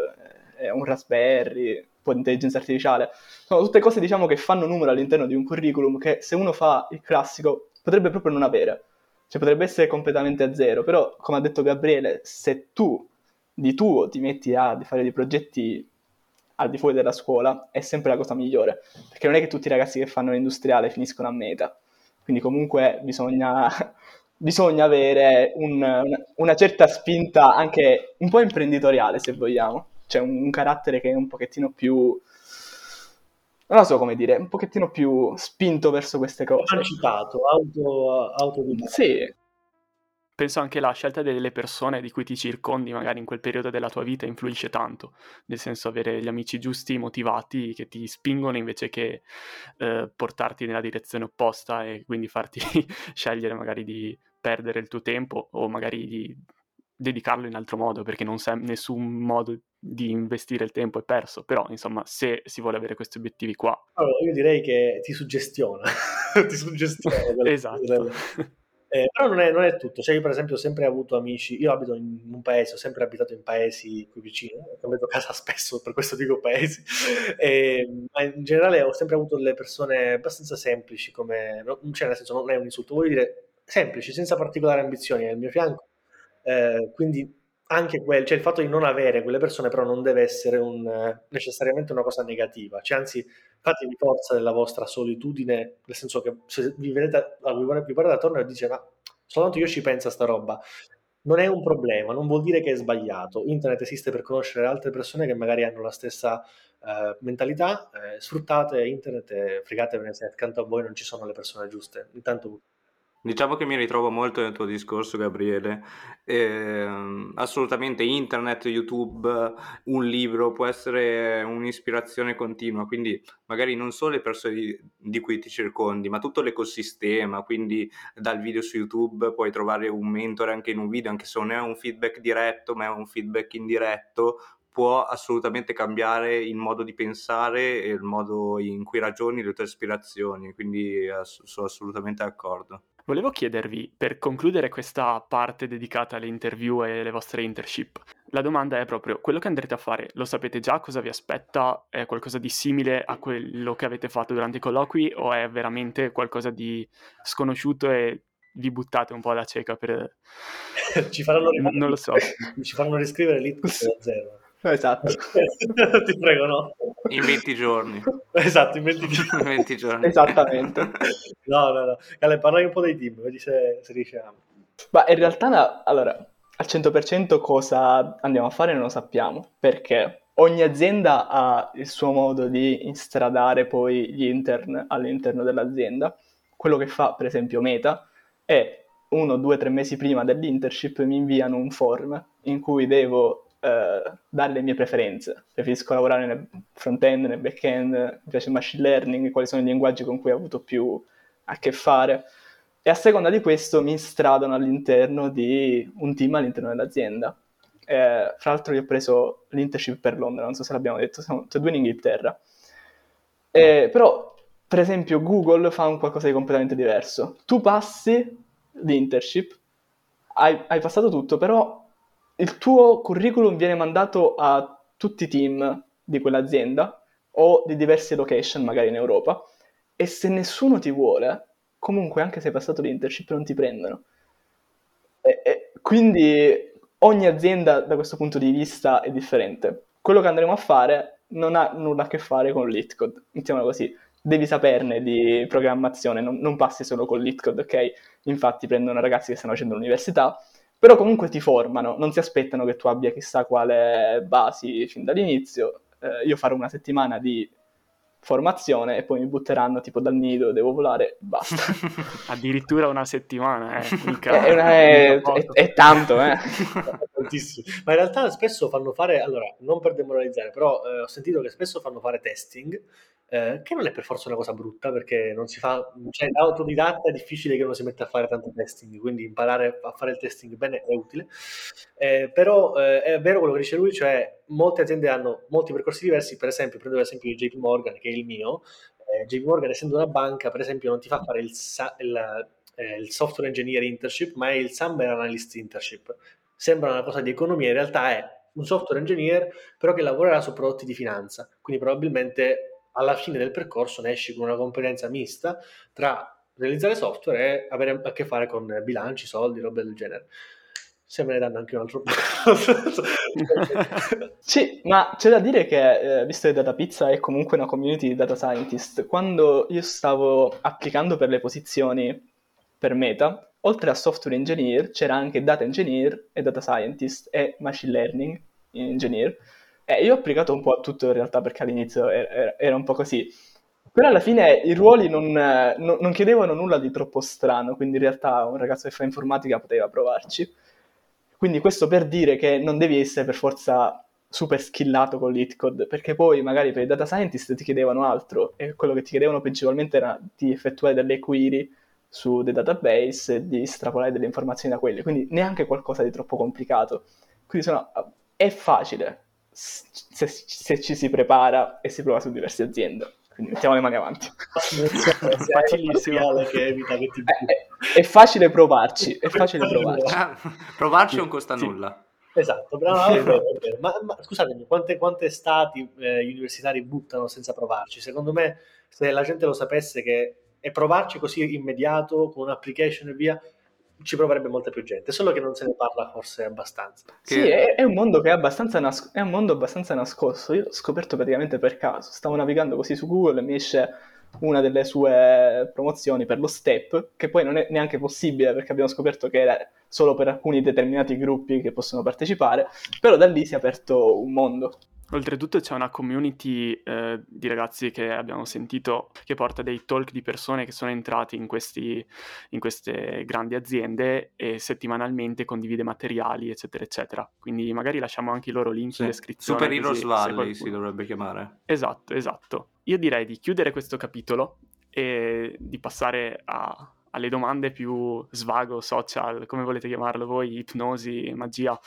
un Raspberry, un po' di intelligenza artificiale. Sono tutte cose diciamo che fanno numero all'interno di un curriculum che se uno fa il classico potrebbe proprio non avere. Cioè potrebbe essere completamente a zero, però come ha detto Gabriele, se tu di tuo ti metti a fare dei progetti al di fuori della scuola è sempre la cosa migliore, perché non è che tutti i ragazzi che fanno l'industriale finiscono a meta, quindi comunque bisogna, bisogna avere un, una, certa spinta anche un po' imprenditoriale se vogliamo, cioè un, un, carattere che è un pochettino più, non lo so come dire, un pochettino più spinto verso queste cose. Emancipato, auto, autodidatta. Sì, penso anche la scelta delle persone di cui ti circondi magari in quel periodo della tua vita influisce tanto, nel senso avere gli amici giusti, motivati, che ti spingono invece che eh, portarti nella direzione opposta e quindi farti scegliere magari di perdere il tuo tempo o magari di dedicarlo in altro modo perché non sem- nessun modo di investire il tempo è perso. Però insomma se si vuole avere questi obiettivi qua allora io direi che ti suggestiona ti suggestiona esatto eh, però non è, non è, tutto, cioè io per esempio ho sempre avuto amici, io abito in un paese, ho sempre abitato in paesi qui vicino, ho cambiato casa spesso, per questo dico paesi, e, ma in generale ho sempre avuto delle persone abbastanza semplici, come, cioè nel senso non è un insulto, voglio dire semplici, senza particolari ambizioni al mio fianco, eh, quindi anche quel, cioè il fatto di non avere quelle persone però non deve essere un, necessariamente una cosa negativa, cioè anzi fatevi forza della vostra solitudine, nel senso che se vi vedete, vi guardate attorno e dice ma soltanto io ci penso a sta roba, non è un problema, non vuol dire che è sbagliato, internet esiste per conoscere altre persone che magari hanno la stessa uh, mentalità, eh, sfruttate internet e fregatevene se accanto a voi non ci sono le persone giuste, intanto Diciamo che mi ritrovo molto nel tuo discorso, Gabriele. Eh, assolutamente internet, YouTube, un libro può essere un'ispirazione continua, quindi magari non solo le persone di, di, cui ti circondi, ma tutto l'ecosistema, quindi dal video su YouTube puoi trovare un mentore anche in un video, anche se non è un feedback diretto, ma è un feedback indiretto, può assolutamente cambiare il modo di pensare e il modo in cui ragioni le tue aspirazioni, quindi ass- sono assolutamente d'accordo. Volevo chiedervi, per concludere questa parte dedicata alle interview e alle vostre internship, la domanda è proprio, quello che andrete a fare, lo sapete già cosa vi aspetta? È qualcosa di simile a quello che avete fatto durante i colloqui o è veramente qualcosa di sconosciuto e vi buttate un po' alla cieca per... ci faranno non lo so. Ci faranno riscrivere l'ITCO da zero. Esatto. Ti prego, no. In 20 giorni. Esatto, in 20 giorni. in 20 giorni. Esattamente. No, no, no. Cale, parlai un po' dei team, vedi se, se riusciamo. Ma in realtà, allora, al 100% cosa andiamo a fare non lo sappiamo, perché ogni azienda ha il suo modo di instradare poi gli intern all'interno dell'azienda. Quello che fa, per esempio, Meta è uno, due, tre mesi prima dell'internship mi inviano un form in cui devo eh, dare le mie preferenze. Preferisco lavorare nel front-end, nel back-end, mi piace il machine learning, quali sono i linguaggi con cui ho avuto più a che fare. E a seconda di questo mi stradano all'interno di un team all'interno dell'azienda. Eh, fra l'altro io ho preso l'internship per Londra, non so se l'abbiamo detto, siamo tutti e due in Inghilterra. Eh, però, per esempio, Google fa un qualcosa di completamente diverso. Tu passi l'internship, hai, hai passato tutto, però il tuo curriculum viene mandato a tutti i team di quell'azienda o di diverse location, magari in Europa, e se nessuno ti vuole, comunque anche se hai passato l'internship non ti prendono. E, e, quindi ogni azienda da questo punto di vista è differente. Quello che andremo a fare non ha nulla a che fare con LeetCode, mettiamola così. Devi saperne di programmazione, non, non passi solo con LeetCode, ok? Infatti prendono ragazzi che stanno facendo l'università, però comunque ti formano, non si aspettano che tu abbia chissà quale basi fin dall'inizio. Eh, io farò una settimana di formazione e poi mi butteranno tipo dal nido, devo volare, basta. Addirittura una settimana, eh. Mica, è, è, è, è, tanto, eh. Tantissimo. Ma in realtà spesso fanno fare, allora, non per demoralizzare, però eh, ho sentito che spesso fanno fare testing eh, che non è per forza una cosa brutta perché non si fa, cioè da autodidatta è difficile che uno si metta a fare tanto testing, quindi imparare a fare il testing bene è utile, eh, però eh, è vero quello che dice lui, cioè molte aziende hanno molti percorsi diversi, per esempio prendo l'esempio di JP Morgan che è il mio, eh, JP Morgan essendo una banca per esempio non ti fa fare il, il, eh, il software engineer internship ma è il Summer Analyst internship, sembra una cosa di economia, in realtà è un software engineer però che lavorerà su prodotti di finanza, quindi probabilmente alla fine del percorso ne esci con una competenza mista tra realizzare software e avere a che fare con bilanci, soldi, robe del genere. Se me ne danno anche un altro Sì, ma c'è da dire che, eh, visto che Data Pizza è comunque una community di data scientist, quando io stavo applicando per le posizioni per Meta, oltre a software engineer c'era anche data engineer e data scientist e machine learning engineer eh, io ho applicato un po' a tutto in realtà perché all'inizio era, era un po' così. Però alla fine i ruoli non, non, non, chiedevano nulla di troppo strano, quindi in realtà un ragazzo che fa informatica poteva provarci. Quindi questo per dire che non devi essere per forza super skillato con l'Hitcode, perché poi magari per i data scientist ti chiedevano altro e quello che ti chiedevano principalmente era di effettuare delle query su dei database e di estrapolare delle informazioni da quelle, quindi neanche qualcosa di troppo complicato. Quindi sono, è facile, se, se, ci si prepara e si prova su diverse aziende. Quindi mettiamo le mani avanti. Facilissimo. Che evita che ti... è, è, facile provarci, è facile provarci. provarci non costa nulla. Esatto, bravo, è vero, è vero. Ma, ma, scusatemi, quante, quante stati eh, universitari buttano senza provarci? Secondo me, se la gente lo sapesse che è provarci così immediato, con un'application e via, ci proverebbe molta più gente, solo che non se ne parla forse abbastanza. Sì, è, è, un mondo che è abbastanza, nas- è un mondo abbastanza nascosto. Io l'ho scoperto praticamente per caso. Stavo navigando così su Google e mi esce una delle sue promozioni per lo STEP, che poi non è neanche possibile perché abbiamo scoperto che era solo per alcuni determinati gruppi che possono partecipare, però da lì si è aperto un mondo. Oltretutto c'è una community eh, di ragazzi che abbiamo sentito che porta dei talk di persone che sono entrati in, questi, in queste grandi aziende e settimanalmente condivide materiali, eccetera, eccetera. Quindi magari lasciamo anche i loro link sì. in descrizione. Super Heroes Valley qualcuno... si dovrebbe chiamare. Esatto, esatto. Io direi di chiudere questo capitolo e di passare a, alle domande più svago, social, come volete chiamarlo voi, ipnosi, magia.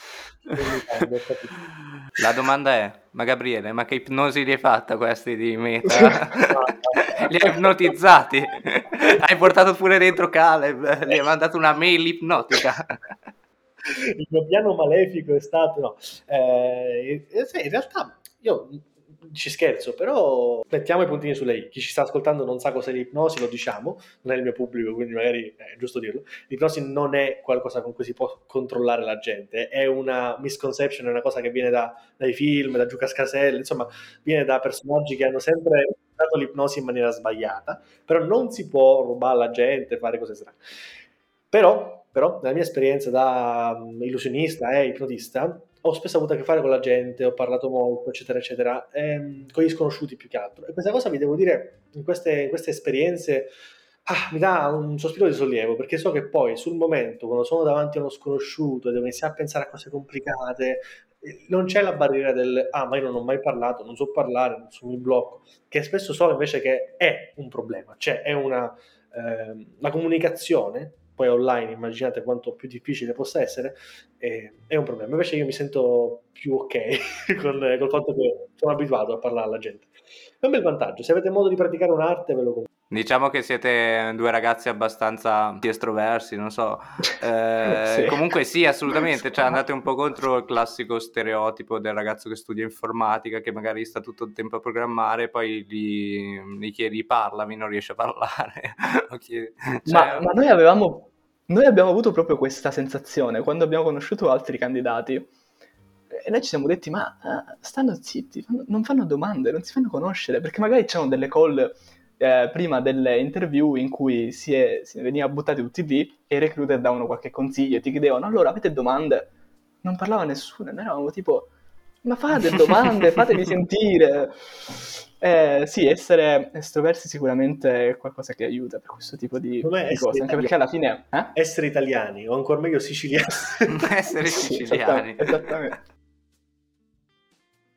La domanda è, ma Gabriele, ma che ipnosi li hai fatta questi di meta? li hai ipnotizzati? hai portato pure dentro Caleb? Gli hai mandato una mail ipnotica? Il mio piano malefico è stato... No, eh, in realtà io ci scherzo, però mettiamo i puntini sulle i. Chi ci sta ascoltando non sa cos'è l'ipnosi, lo diciamo, non è il mio pubblico, quindi magari è giusto dirlo. L'ipnosi non è qualcosa con cui si può controllare la gente, è una misconception, è una cosa che viene da, dai film, da Giuca Scasella, insomma, viene da personaggi che hanno sempre usato l'ipnosi in maniera sbagliata, però non si può rubare la gente, fare cose strane. Però, però nella mia esperienza da um, illusionista e ipnotista, ho spesso avuto a che fare con la gente, ho parlato molto, eccetera, eccetera, ehm, con gli sconosciuti più che altro. E questa cosa vi devo dire, in queste, in queste esperienze, ah, mi dà un sospiro di sollievo, perché so che poi sul momento, quando sono davanti a uno sconosciuto e devo iniziare a pensare a cose complicate, eh, non c'è la barriera del ah, ma io non ho mai parlato, non so parlare, non so mi blocco, che spesso so invece che è un problema, cioè è una eh, la comunicazione poi online immaginate quanto più difficile possa essere, eh, è un problema. Invece io mi sento più ok con, col fatto che sono abituato a parlare alla gente. È un bel vantaggio, se avete modo di praticare un'arte ve lo consiglio. Diciamo che siete due ragazzi abbastanza estroversi, non so. Eh, sì. Comunque sì, assolutamente, cioè andate un po' contro il classico stereotipo del ragazzo che studia informatica, che magari sta tutto il tempo a programmare, poi gli, gli chiedi parlami, non riesce a parlare. cioè... ma, ma noi, avevamo, noi abbiamo avuto proprio questa sensazione quando abbiamo conosciuto altri candidati E noi ci siamo detti, ma uh, stanno zitti, non fanno domande, non si fanno conoscere, perché magari c'erano delle call eh, prima delle interview in cui si, è, si veniva buttati tutti lì e i recruiter davano qualche consiglio e ti chiedevano, allora avete domande? Non parlava nessuno, noi eravamo tipo, ma fate domande, fatevi sentire. Eh, sì, essere estroversi sicuramente è qualcosa che aiuta per questo tipo di, di cose, italiani. anche perché alla fine... Eh? Essere italiani, o ancora meglio siciliani. essere siciliani. Sì, esattamente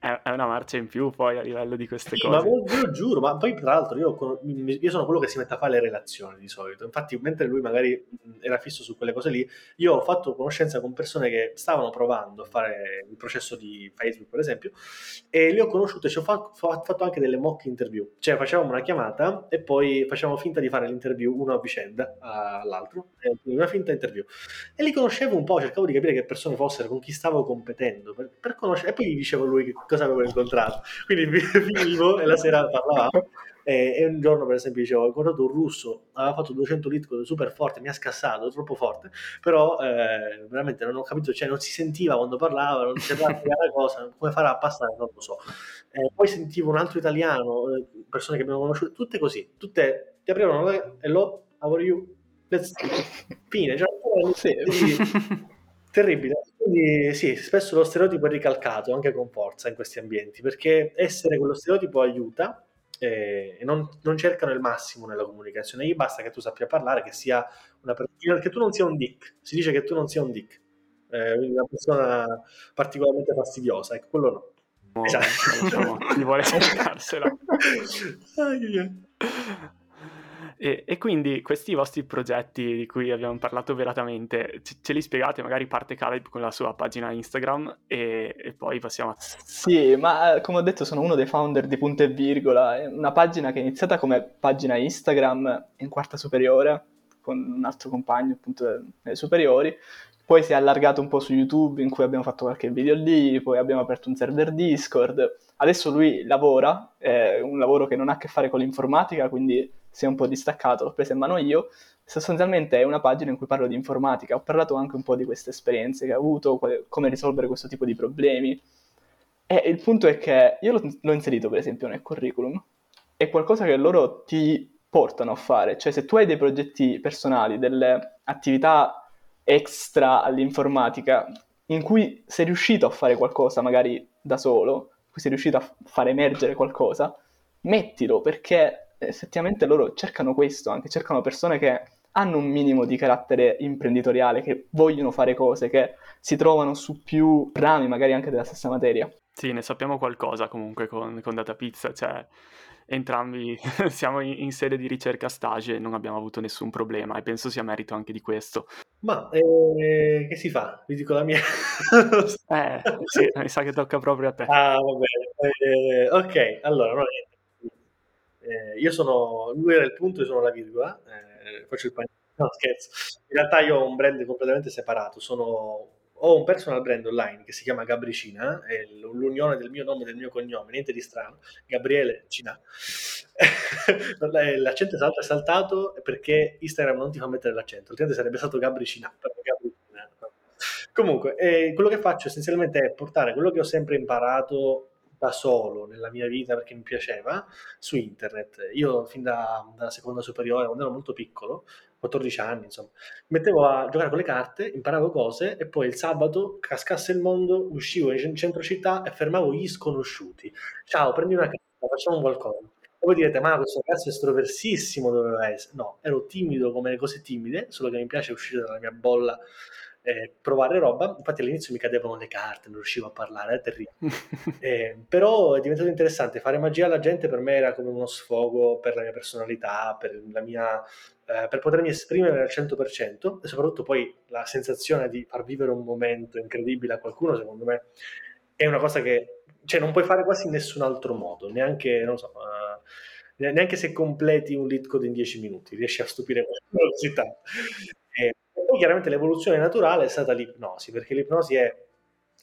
è una marcia in più poi a livello di queste sì, cose. Ma io giuro, ma poi tra l'altro io, io, sono quello che si mette a fare le relazioni di solito. Infatti, mentre lui magari era fisso su quelle cose lì, io ho fatto conoscenza con persone che stavano provando a fare il processo di Facebook, per esempio, e li ho conosciute, ci ho fatto, fatto anche delle mock interview. Cioè, facevamo una chiamata e poi facevamo finta di fare l'interview uno a vicenda all'altro, una finta interview. E li conoscevo un po', cercavo di capire che persone fossero, con chi stavo competendo, per, per conoscere, e poi gli dicevo a lui che cosa avevo incontrato. Quindi finivo e la sera parlavamo. E, e, un giorno, per esempio, dicevo: Ho incontrato un russo, aveva fatto 200 litri super forte, mi ha scassato, troppo forte. Però eh, veramente non ho capito, cioè non si sentiva quando parlava, non si sapeva la cosa, come farà a passare, non lo so. Eh, poi sentivo un altro italiano, eh, persone che abbiamo conosciuto, tutte così, tutte ti aprivano, hello, how are you? Let's fine, cioè, sì. Terribile. Quindi sì, spesso lo stereotipo è ricalcato anche con forza in questi ambienti, perché essere quello stereotipo aiuta eh, e non, non, cercano il massimo nella comunicazione. Gli basta che tu sappia parlare, che sia una persona, che tu non sia un dick. Si dice che tu non sia un dick. Eh, una persona particolarmente fastidiosa, ecco, quello no. Oh, esatto. diciamo, chi vuole cercarsela. E, e, quindi questi vostri progetti di cui abbiamo parlato velatamente, ce, ce li spiegate? Magari parte Caleb con la sua pagina Instagram e, e, poi passiamo a... Sì, ma eh, come ho detto sono uno dei founder di Punto e Virgola, una pagina che è iniziata come pagina Instagram in quarta superiore con un altro compagno appunto nelle superiori, poi si è allargato un po' su YouTube in cui abbiamo fatto qualche video lì, poi abbiamo aperto un server Discord, adesso lui lavora, è un lavoro che non ha a che fare con l'informatica, quindi si è un po' distaccato, l'ho presa in mano io. Sostanzialmente è una pagina in cui parlo di informatica, ho parlato anche un po' di queste esperienze che ho avuto, come risolvere questo tipo di problemi. E il punto è che io l'ho, l'ho inserito per esempio nel curriculum, è qualcosa che loro ti portano a fare, cioè se tu hai dei progetti personali, delle attività extra all'informatica, in cui sei riuscito a fare qualcosa magari da solo, in cui sei riuscito a fare emergere qualcosa, mettilo perché effettivamente loro cercano questo, anche cercano persone che hanno un minimo di carattere imprenditoriale, che vogliono fare cose, che si trovano su più rami magari anche della stessa materia. Sì, ne sappiamo qualcosa comunque con, con Data Pizza, cioè entrambi siamo in, sede di ricerca stage e non abbiamo avuto nessun problema e penso sia merito anche di questo. Ma eh, che si fa? Vi dico la mia. eh, sì, mi sa che tocca proprio a te. Ah, va bene. Eh, ok, allora, no, eh, io sono, lui era il punto, io sono la virgola, eh, faccio il pagnolo, no scherzo. In realtà io ho un brand completamente separato, sono, ho un personal brand online che si chiama Gabricina, è l'unione del mio nome e del mio cognome, niente di strano, Gabriele Cina. l'accento è saltato perché Instagram non ti fa mettere l'accento, altrimenti sarebbe stato Gabricina. Gabricina. Comunque, eh, quello che faccio essenzialmente è portare quello che ho sempre imparato da solo nella mia vita perché mi piaceva su internet. Io fin da, dalla seconda superiore, quando ero molto piccolo, 14 anni, insomma, mettevo a giocare con le carte, imparavo cose e poi il sabato cascasse il mondo, uscivo in centro città e fermavo gli sconosciuti. Ciao, prendi una carta, facciamo qualcosa. E voi direte, ma questo ragazzo è estroversissimo doveva essere. No, ero timido come le cose timide, solo che mi piace uscire dalla mia bolla eh, provare roba. Infatti all'inizio mi cadevano le carte, non riuscivo a parlare, è terribile. eh, però è diventato interessante. Fare magia alla gente per me era come uno sfogo per la mia personalità, per, la mia, eh, per potermi esprimere al 100% e soprattutto poi la sensazione di far vivere un momento incredibile a qualcuno, secondo me, è una cosa che cioè, non puoi fare quasi in nessun altro modo, neanche, non so, uh, neanche se completi un lead code in 10 minuti, riesci a stupire qualcuno così tanto. Chiaramente l'evoluzione naturale è stata l'ipnosi, perché l'ipnosi è,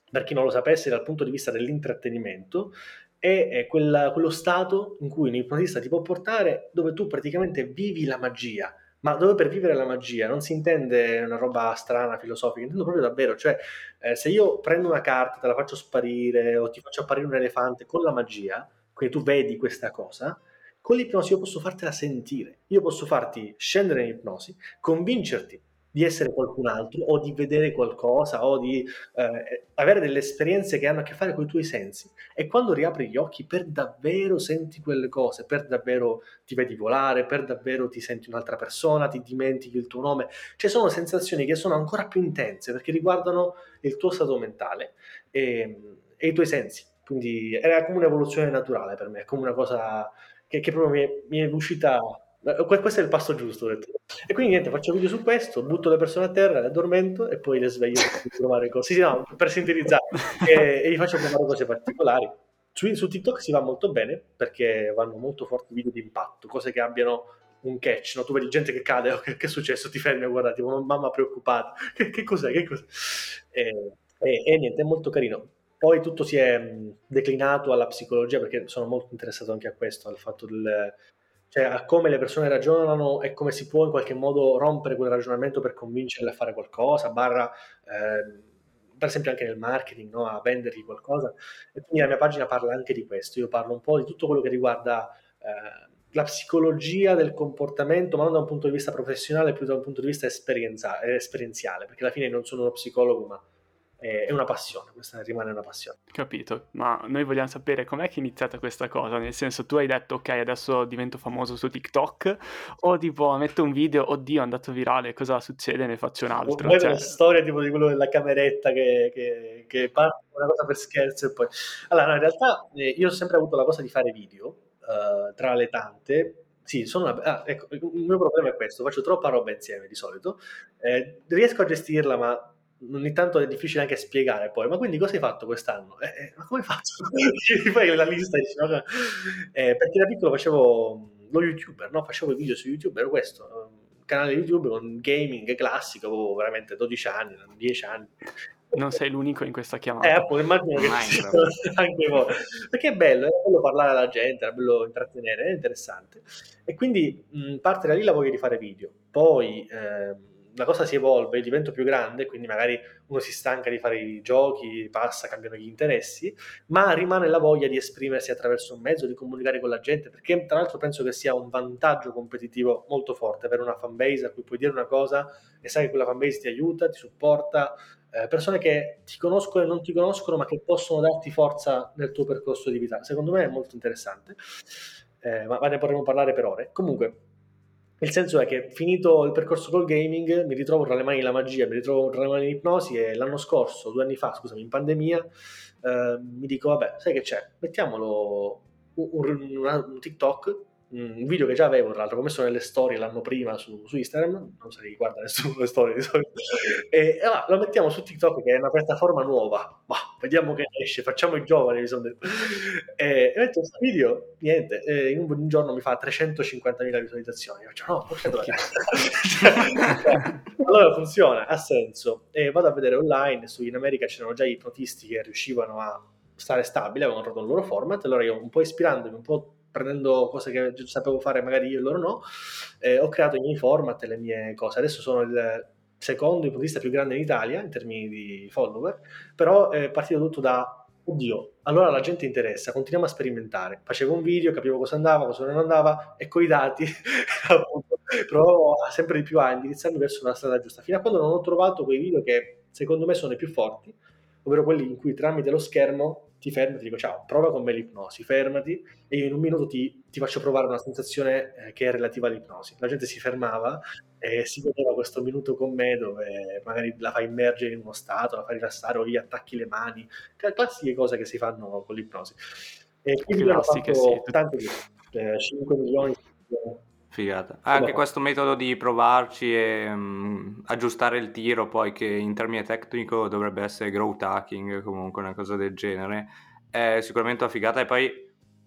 per chi non lo sapesse, dal punto di vista dell'intrattenimento, è, quella, quello stato in cui un ipnotista ti può portare dove tu praticamente vivi la magia. Ma dove per vivere la magia non si intende una roba strana, filosofica, intendo proprio davvero, cioè eh, se io prendo una carta, te la faccio sparire o ti faccio apparire un elefante con la magia, quindi tu vedi questa cosa, con l'ipnosi io posso fartela sentire, io posso farti scendere in ipnosi, convincerti di essere qualcun altro o di vedere qualcosa o di eh, avere delle esperienze che hanno a che fare con i tuoi sensi. E quando riapri gli occhi, per davvero senti quelle cose, per davvero ti vedi volare, per davvero ti senti un'altra persona, ti dimentichi il tuo nome. Cioè sono sensazioni che sono ancora più intense perché riguardano il tuo stato mentale e, e i tuoi sensi. Quindi era come un'evoluzione naturale per me, come una cosa che, che proprio mi è, mi è uscita questo è il passo giusto. E quindi niente, faccio video su questo, butto le persone a terra, le addormento e poi le sveglio per provare cose. Sì, no, per sintetizzare. e, e gli faccio provare cose particolari. Su, su, TikTok si va molto bene perché vanno molto forti video di impatto, cose che abbiano un catch, no? tu vedi gente che cade, oh, che, che, è successo? Ti fermi a guardare, tipo mamma preoccupata, che, che cos'è? Che cos'è? E, e, e, niente, è molto carino. Poi tutto si è declinato alla psicologia perché sono molto interessato anche a questo, al fatto del, cioè a come le persone ragionano e come si può in qualche modo rompere quel ragionamento per convincerle a fare qualcosa, barra eh, per esempio anche nel marketing, no? a vendergli qualcosa. E quindi la mia pagina parla anche di questo, io parlo un po' di tutto quello che riguarda eh, la psicologia del comportamento, ma non da un punto di vista professionale, più da un punto di vista esperienziale, perché alla fine non sono uno psicologo, ma è una passione, questa rimane una passione. Capito, ma noi vogliamo sapere com'è che è iniziata questa cosa, nel senso tu hai detto ok adesso divento famoso su TikTok o tipo metto un video, oddio è andato virale, cosa succede, ne faccio un altro. Poi cioè... una storia tipo di quello della cameretta che, che, che parte una cosa per scherzo e poi... Allora no, in realtà eh, io ho sempre avuto la cosa di fare video, uh, tra le tante, sì, sono una... ah, ecco, il mio problema è questo, faccio troppa roba insieme di solito, eh, riesco a gestirla ma ogni tanto è difficile anche spiegare poi, ma quindi cosa hai fatto quest'anno? Eh, eh ma come faccio? Fai la lista, dici, no? eh, perché da piccolo facevo lo youtuber, no? facevo video su YouTube, ero questo, un canale YouTube con gaming classico, avevo veramente 12 anni, 10 anni. Non sei l'unico in questa chiamata. Eh, appunto, immagino che anche voi. Perché è bello, è bello parlare alla gente, è bello intrattenere, è interessante. E quindi mh, parte da lì la voglia di fare video. Poi... Ehm, la cosa si evolve, divento più grande, quindi magari uno si stanca di fare i giochi, passa, cambiano gli interessi, ma rimane la voglia di esprimersi attraverso un mezzo, di comunicare con la gente, perché tra l'altro penso che sia un vantaggio competitivo molto forte avere una fanbase a cui puoi dire una cosa e sai che quella fanbase ti aiuta, ti supporta, eh, persone che ti conoscono e non ti conoscono, ma che possono darti forza nel tuo percorso di vita. Secondo me è molto interessante, eh, ma ne potremmo parlare per ore. Comunque, il senso è che finito il percorso col gaming mi ritrovo tra le mani la magia, mi ritrovo tra le mani l'ipnosi e l'anno scorso, due anni fa, scusami, in pandemia, eh, mi dico, vabbè, sai che c'è? Mettiamolo un, un, un TikTok un video che già avevo, tra l'altro, l'ho messo nelle storie l'anno prima su, su Instagram, non si guarda nessuno le storie di solito, e, ah, lo mettiamo su TikTok che è una piattaforma nuova, ma vediamo che esce, facciamo i giovani, mi sono detto. E, e metto questo video, niente, in un, un, giorno mi fa 350.000 visualizzazioni, io faccio no, perché allora funziona, ha senso, e vado a vedere online, su in America c'erano già i ipnotisti che riuscivano a stare stabili, avevano trovato il loro format, allora io un po' ispirandomi, un po' prendendo cose che sapevo fare magari io e loro no, eh, ho creato i miei format e le mie cose. Adesso sono il secondo ipotista più grande in Italia in termini di follower, però è partito tutto da oddio, allora la gente interessa, continuiamo a sperimentare. Facevo un video, capivo cosa andava, cosa non andava e con i dati appunto, provo sempre di più a indirizzarmi verso la strada giusta, fino a quando non ho trovato quei video che secondo me sono i più forti, ovvero quelli in cui tramite lo schermo ti fermi e ti dico ciao, prova con me l'ipnosi, fermati e io in un minuto ti, ti faccio provare una sensazione eh, che è relativa all'ipnosi. La gente si fermava e si vedeva questo minuto con me dove magari la fai immergere in uno stato, la fai rilassare o gli attacchi le mani, classiche cose che si fanno con l'ipnosi. E quindi hanno fatto sì. tanti, eh, 5 milioni Figata. Anche questo metodo di provarci e um, aggiustare il tiro, poi che in termini tecnico dovrebbe essere growth hacking, comunque una cosa del genere, è sicuramente una figata. E poi,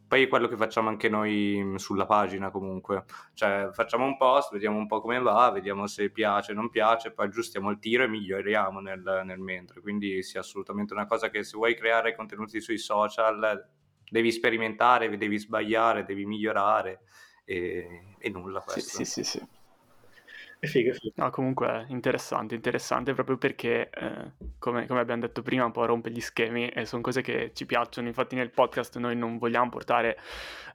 poi quello che facciamo anche noi mm, sulla pagina, comunque. Cioè, facciamo un post, vediamo un po' come va, vediamo se piace o non piace, poi aggiustiamo il tiro e miglioriamo nel, nel mentre. Quindi sì, assolutamente una cosa che se vuoi creare contenuti sui social, devi sperimentare, devi sbagliare, devi migliorare e, e nulla questo. Sì, sì, sì, sì. È figo, è figo. No, comunque interessante, interessante proprio perché, eh, come, come, abbiamo detto prima, un po' rompe gli schemi e sono cose che ci piacciono. Infatti nel podcast noi non vogliamo portare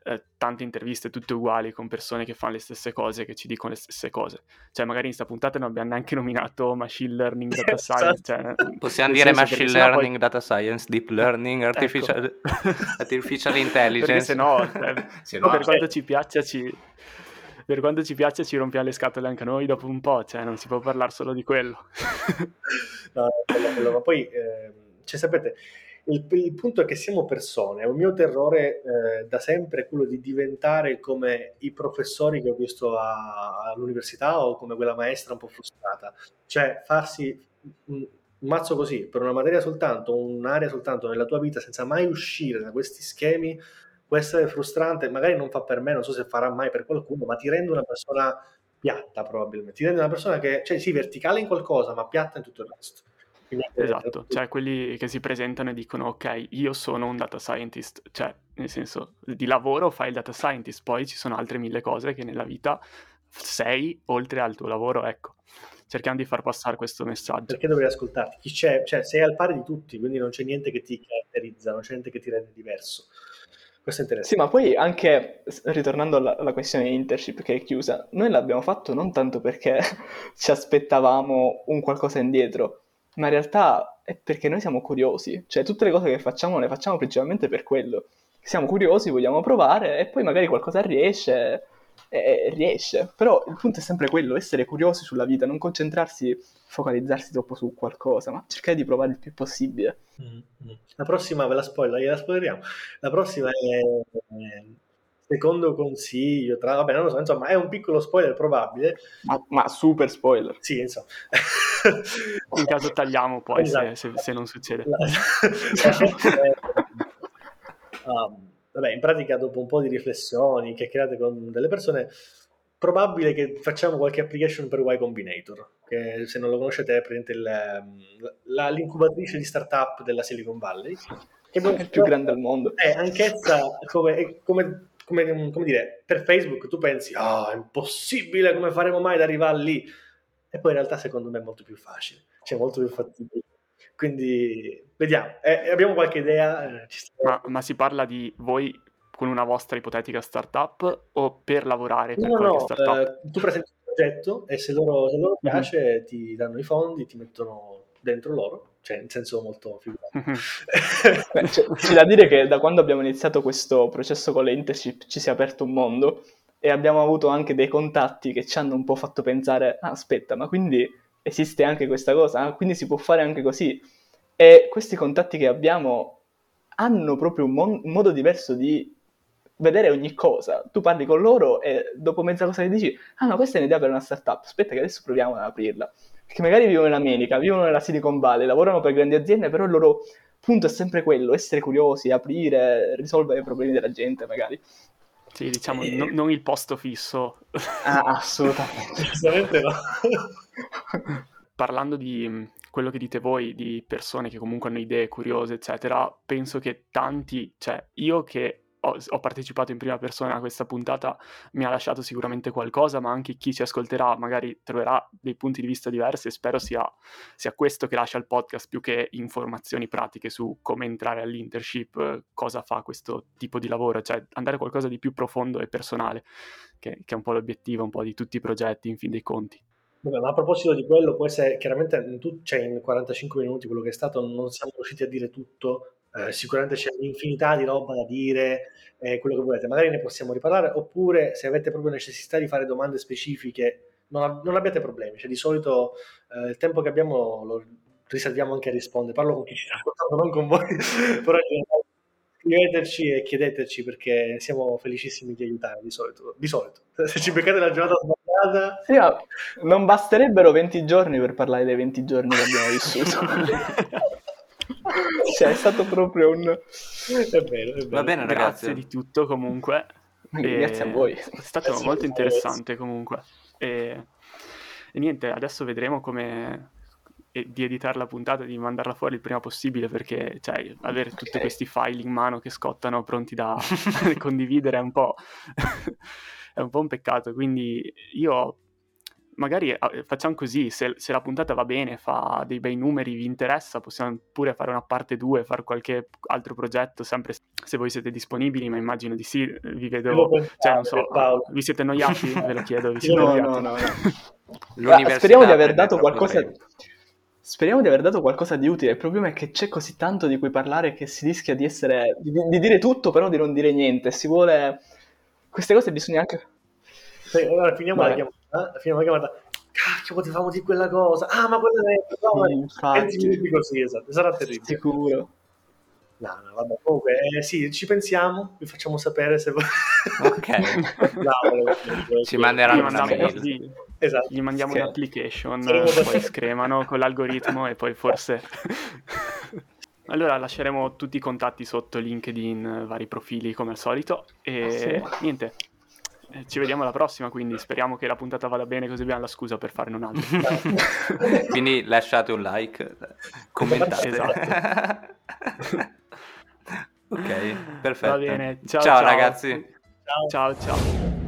eh, tante interviste tutte uguali con persone che fanno le stesse cose, che ci dicono le stesse cose. Cioè magari in questa puntata non abbiamo neanche nominato machine learning, data esatto. science. Cioè, Possiamo dire machine learning, poi... data science, deep learning, artificial, ecco. artificial intelligence. Perché se no, cioè, se no per quanto ci piaccia ci per quanto ci piace ci rompiamo le scatole anche noi dopo un po', cioè non si può parlare solo di quello. no, quello, quello, ma poi, eh, cioè, sapete, il, il, punto è che siamo persone, un mio terrore eh, da sempre è quello di diventare come i professori che ho visto a, all'università o come quella maestra un po' frustrata, cioè farsi un, un mazzo così per una materia soltanto, un'area soltanto nella tua vita senza mai uscire da questi schemi può essere frustrante, magari non fa per me, non so se farà mai per qualcuno, ma ti rende una persona piatta probabilmente, ti rende una persona che, cioè sì, verticale in qualcosa, ma piatta in tutto il resto. Quindi, esatto, cioè quelli che si presentano e dicono ok, io sono un data scientist, cioè nel senso di lavoro fai il data scientist, poi ci sono altre mille cose che nella vita sei oltre al tuo lavoro, ecco. Cerchiamo di far passare questo messaggio. Perché dovrei ascoltarti? Chi c'è? Cioè, sei al pari di tutti, quindi non c'è niente che ti caratterizza, non c'è niente che ti rende diverso. Questo è interessante. Sì, ma poi anche ritornando alla, alla, questione internship che è chiusa, noi l'abbiamo fatto non tanto perché ci aspettavamo un qualcosa indietro, ma in realtà è perché noi siamo curiosi. Cioè, tutte le cose che facciamo le facciamo principalmente per quello. Siamo curiosi, vogliamo provare e poi magari qualcosa riesce e riesce. Però il punto è sempre quello, essere curiosi sulla vita, non concentrarsi, focalizzarsi troppo su qualcosa, ma cercare di provare il più possibile. Mm-hmm. La prossima ve la spoiler, gliela spoileriamo. La prossima è eh, secondo consiglio, tra, vabbè, non lo so, insomma, è un piccolo spoiler probabile. Ma, ma super spoiler. Sì, insomma. In caso tagliamo poi esatto. se, se, se, non succede. La, um, vabbè, in pratica dopo un po' di riflessioni, chiacchierate con delle persone, probabile che facciamo qualche application per Y Combinator, che se non lo conoscete è praticamente il, la, l'incubatrice di startup della Silicon Valley. Che è il più grande al mondo. È anch'essa come, come, come, come, dire, per Facebook tu pensi, ah, oh, è impossibile, come faremo mai ad arrivare lì? E poi in realtà secondo me è molto più facile, cioè molto più fattibile. Quindi vediamo, eh, abbiamo qualche idea. Eh, ma, ma, si parla di voi con una vostra ipotetica startup o per lavorare per no, no, startup? Eh, tu presenti il progetto e se loro, se loro mhm. piace mm-hmm. ti danno i fondi, ti mettono dentro loro, cioè in senso molto figurato. Mm-hmm. c'è, c'è da dire che da quando abbiamo iniziato questo processo con le internship ci si è aperto un mondo e abbiamo avuto anche dei contatti che ci hanno un po' fatto pensare, ah, aspetta, ma quindi esiste anche questa cosa, ah, quindi si può fare anche così. E questi contatti che abbiamo hanno proprio un, mon- un, modo diverso di vedere ogni cosa. Tu parli con loro e dopo mezza cosa che dici, ah no, questa è un'idea per una startup, aspetta che adesso proviamo ad aprirla. Perché magari vivono in America, vivono nella Silicon Valley, lavorano per grandi aziende, però il loro punto è sempre quello, essere curiosi, aprire, risolvere i problemi della gente magari. Sì, diciamo, e... no, non il posto fisso. Ah, assolutamente. Assolutamente no. Parlando di mm, quello che dite voi, di persone che comunque hanno idee curiose, eccetera, penso che tanti, cioè io che ho, ho, partecipato in prima persona a questa puntata mi ha lasciato sicuramente qualcosa, ma anche chi ci ascolterà magari troverà dei punti di vista diversi e spero sia, sia questo che lascia il podcast più che informazioni pratiche su come entrare all'internship, cosa fa questo tipo di lavoro, cioè andare a qualcosa di più profondo e personale, che, che è un po' l'obiettivo un po' di tutti i progetti in fin dei conti. Vabbè, ma a proposito di quello, può essere chiaramente in, tu, cioè in 45 minuti quello che è stato, non siamo riusciti a dire tutto. Eh, sicuramente c'è un'infinità di roba da dire, eh, quello che volete. Magari ne possiamo riparlare, oppure se avete proprio necessità di fare domande specifiche, non, non abbiate problemi. Cioè, di solito eh, il tempo che abbiamo lo riserviamo anche a rispondere. Parlo con chi ci sta ascoltando, non con voi, però scriveteci e chiedeteci perché siamo felicissimi di aiutare di solito. Di solito. Se ci beccate la giornata sbagliata... Sì, no, non basterebbero 20 giorni per parlare dei 20 giorni che abbiamo vissuto. cioè, è stato proprio un... È vero, è vero. Va bene ragazzi. Grazie di tutto comunque. E... Grazie a voi. È stato Grazie molto interessante comunque. E... e niente, adesso vedremo come di editare la puntata e di mandarla fuori il prima possibile perché cioè, avere okay. tutti questi file in mano che scottano pronti da condividere è un po'... è un po' un peccato. Quindi io magari eh, facciamo così, se, se, la puntata va bene, fa dei bei numeri, vi interessa, possiamo pure fare una parte 2, fare qualche altro progetto, sempre se voi siete disponibili, ma immagino di sì, vi vedo, cioè non so, vi siete annoiati? Ve lo chiedo, vi siete no, annoiati? No, no, no. speriamo di aver dato qualcosa... Speriamo di aver dato qualcosa di utile. Il problema è che c'è così tanto di cui parlare che si rischia di essere. di, di dire tutto, però di non dire niente. Si vuole. Queste cose bisogna anche. Sì, allora finiamo la chiamata. Finiamo la chiamata. Cacchio, potevamo dire quella cosa. Ah, ma quella è. No, infatti. minuti così, esatto. Sarà terribile. Sicuro. No, no, vabbè, comunque, eh, sì, ci pensiamo, vi facciamo sapere se... Ok. no, ci manderanno una mail. Esatto. Gli mandiamo sì. un'application, poi scremano con l'algoritmo e poi forse... allora lasceremo tutti i contatti sotto LinkedIn, vari profili come al solito e ah, sì. niente. Ci vediamo alla prossima, quindi speriamo che la puntata vada bene così abbiamo la scusa per farne un'altra. quindi lasciate un like, commentate. Esatto. ok, perfetto. Va bene, ciao, ciao, ciao. ragazzi. ciao. ciao. ciao.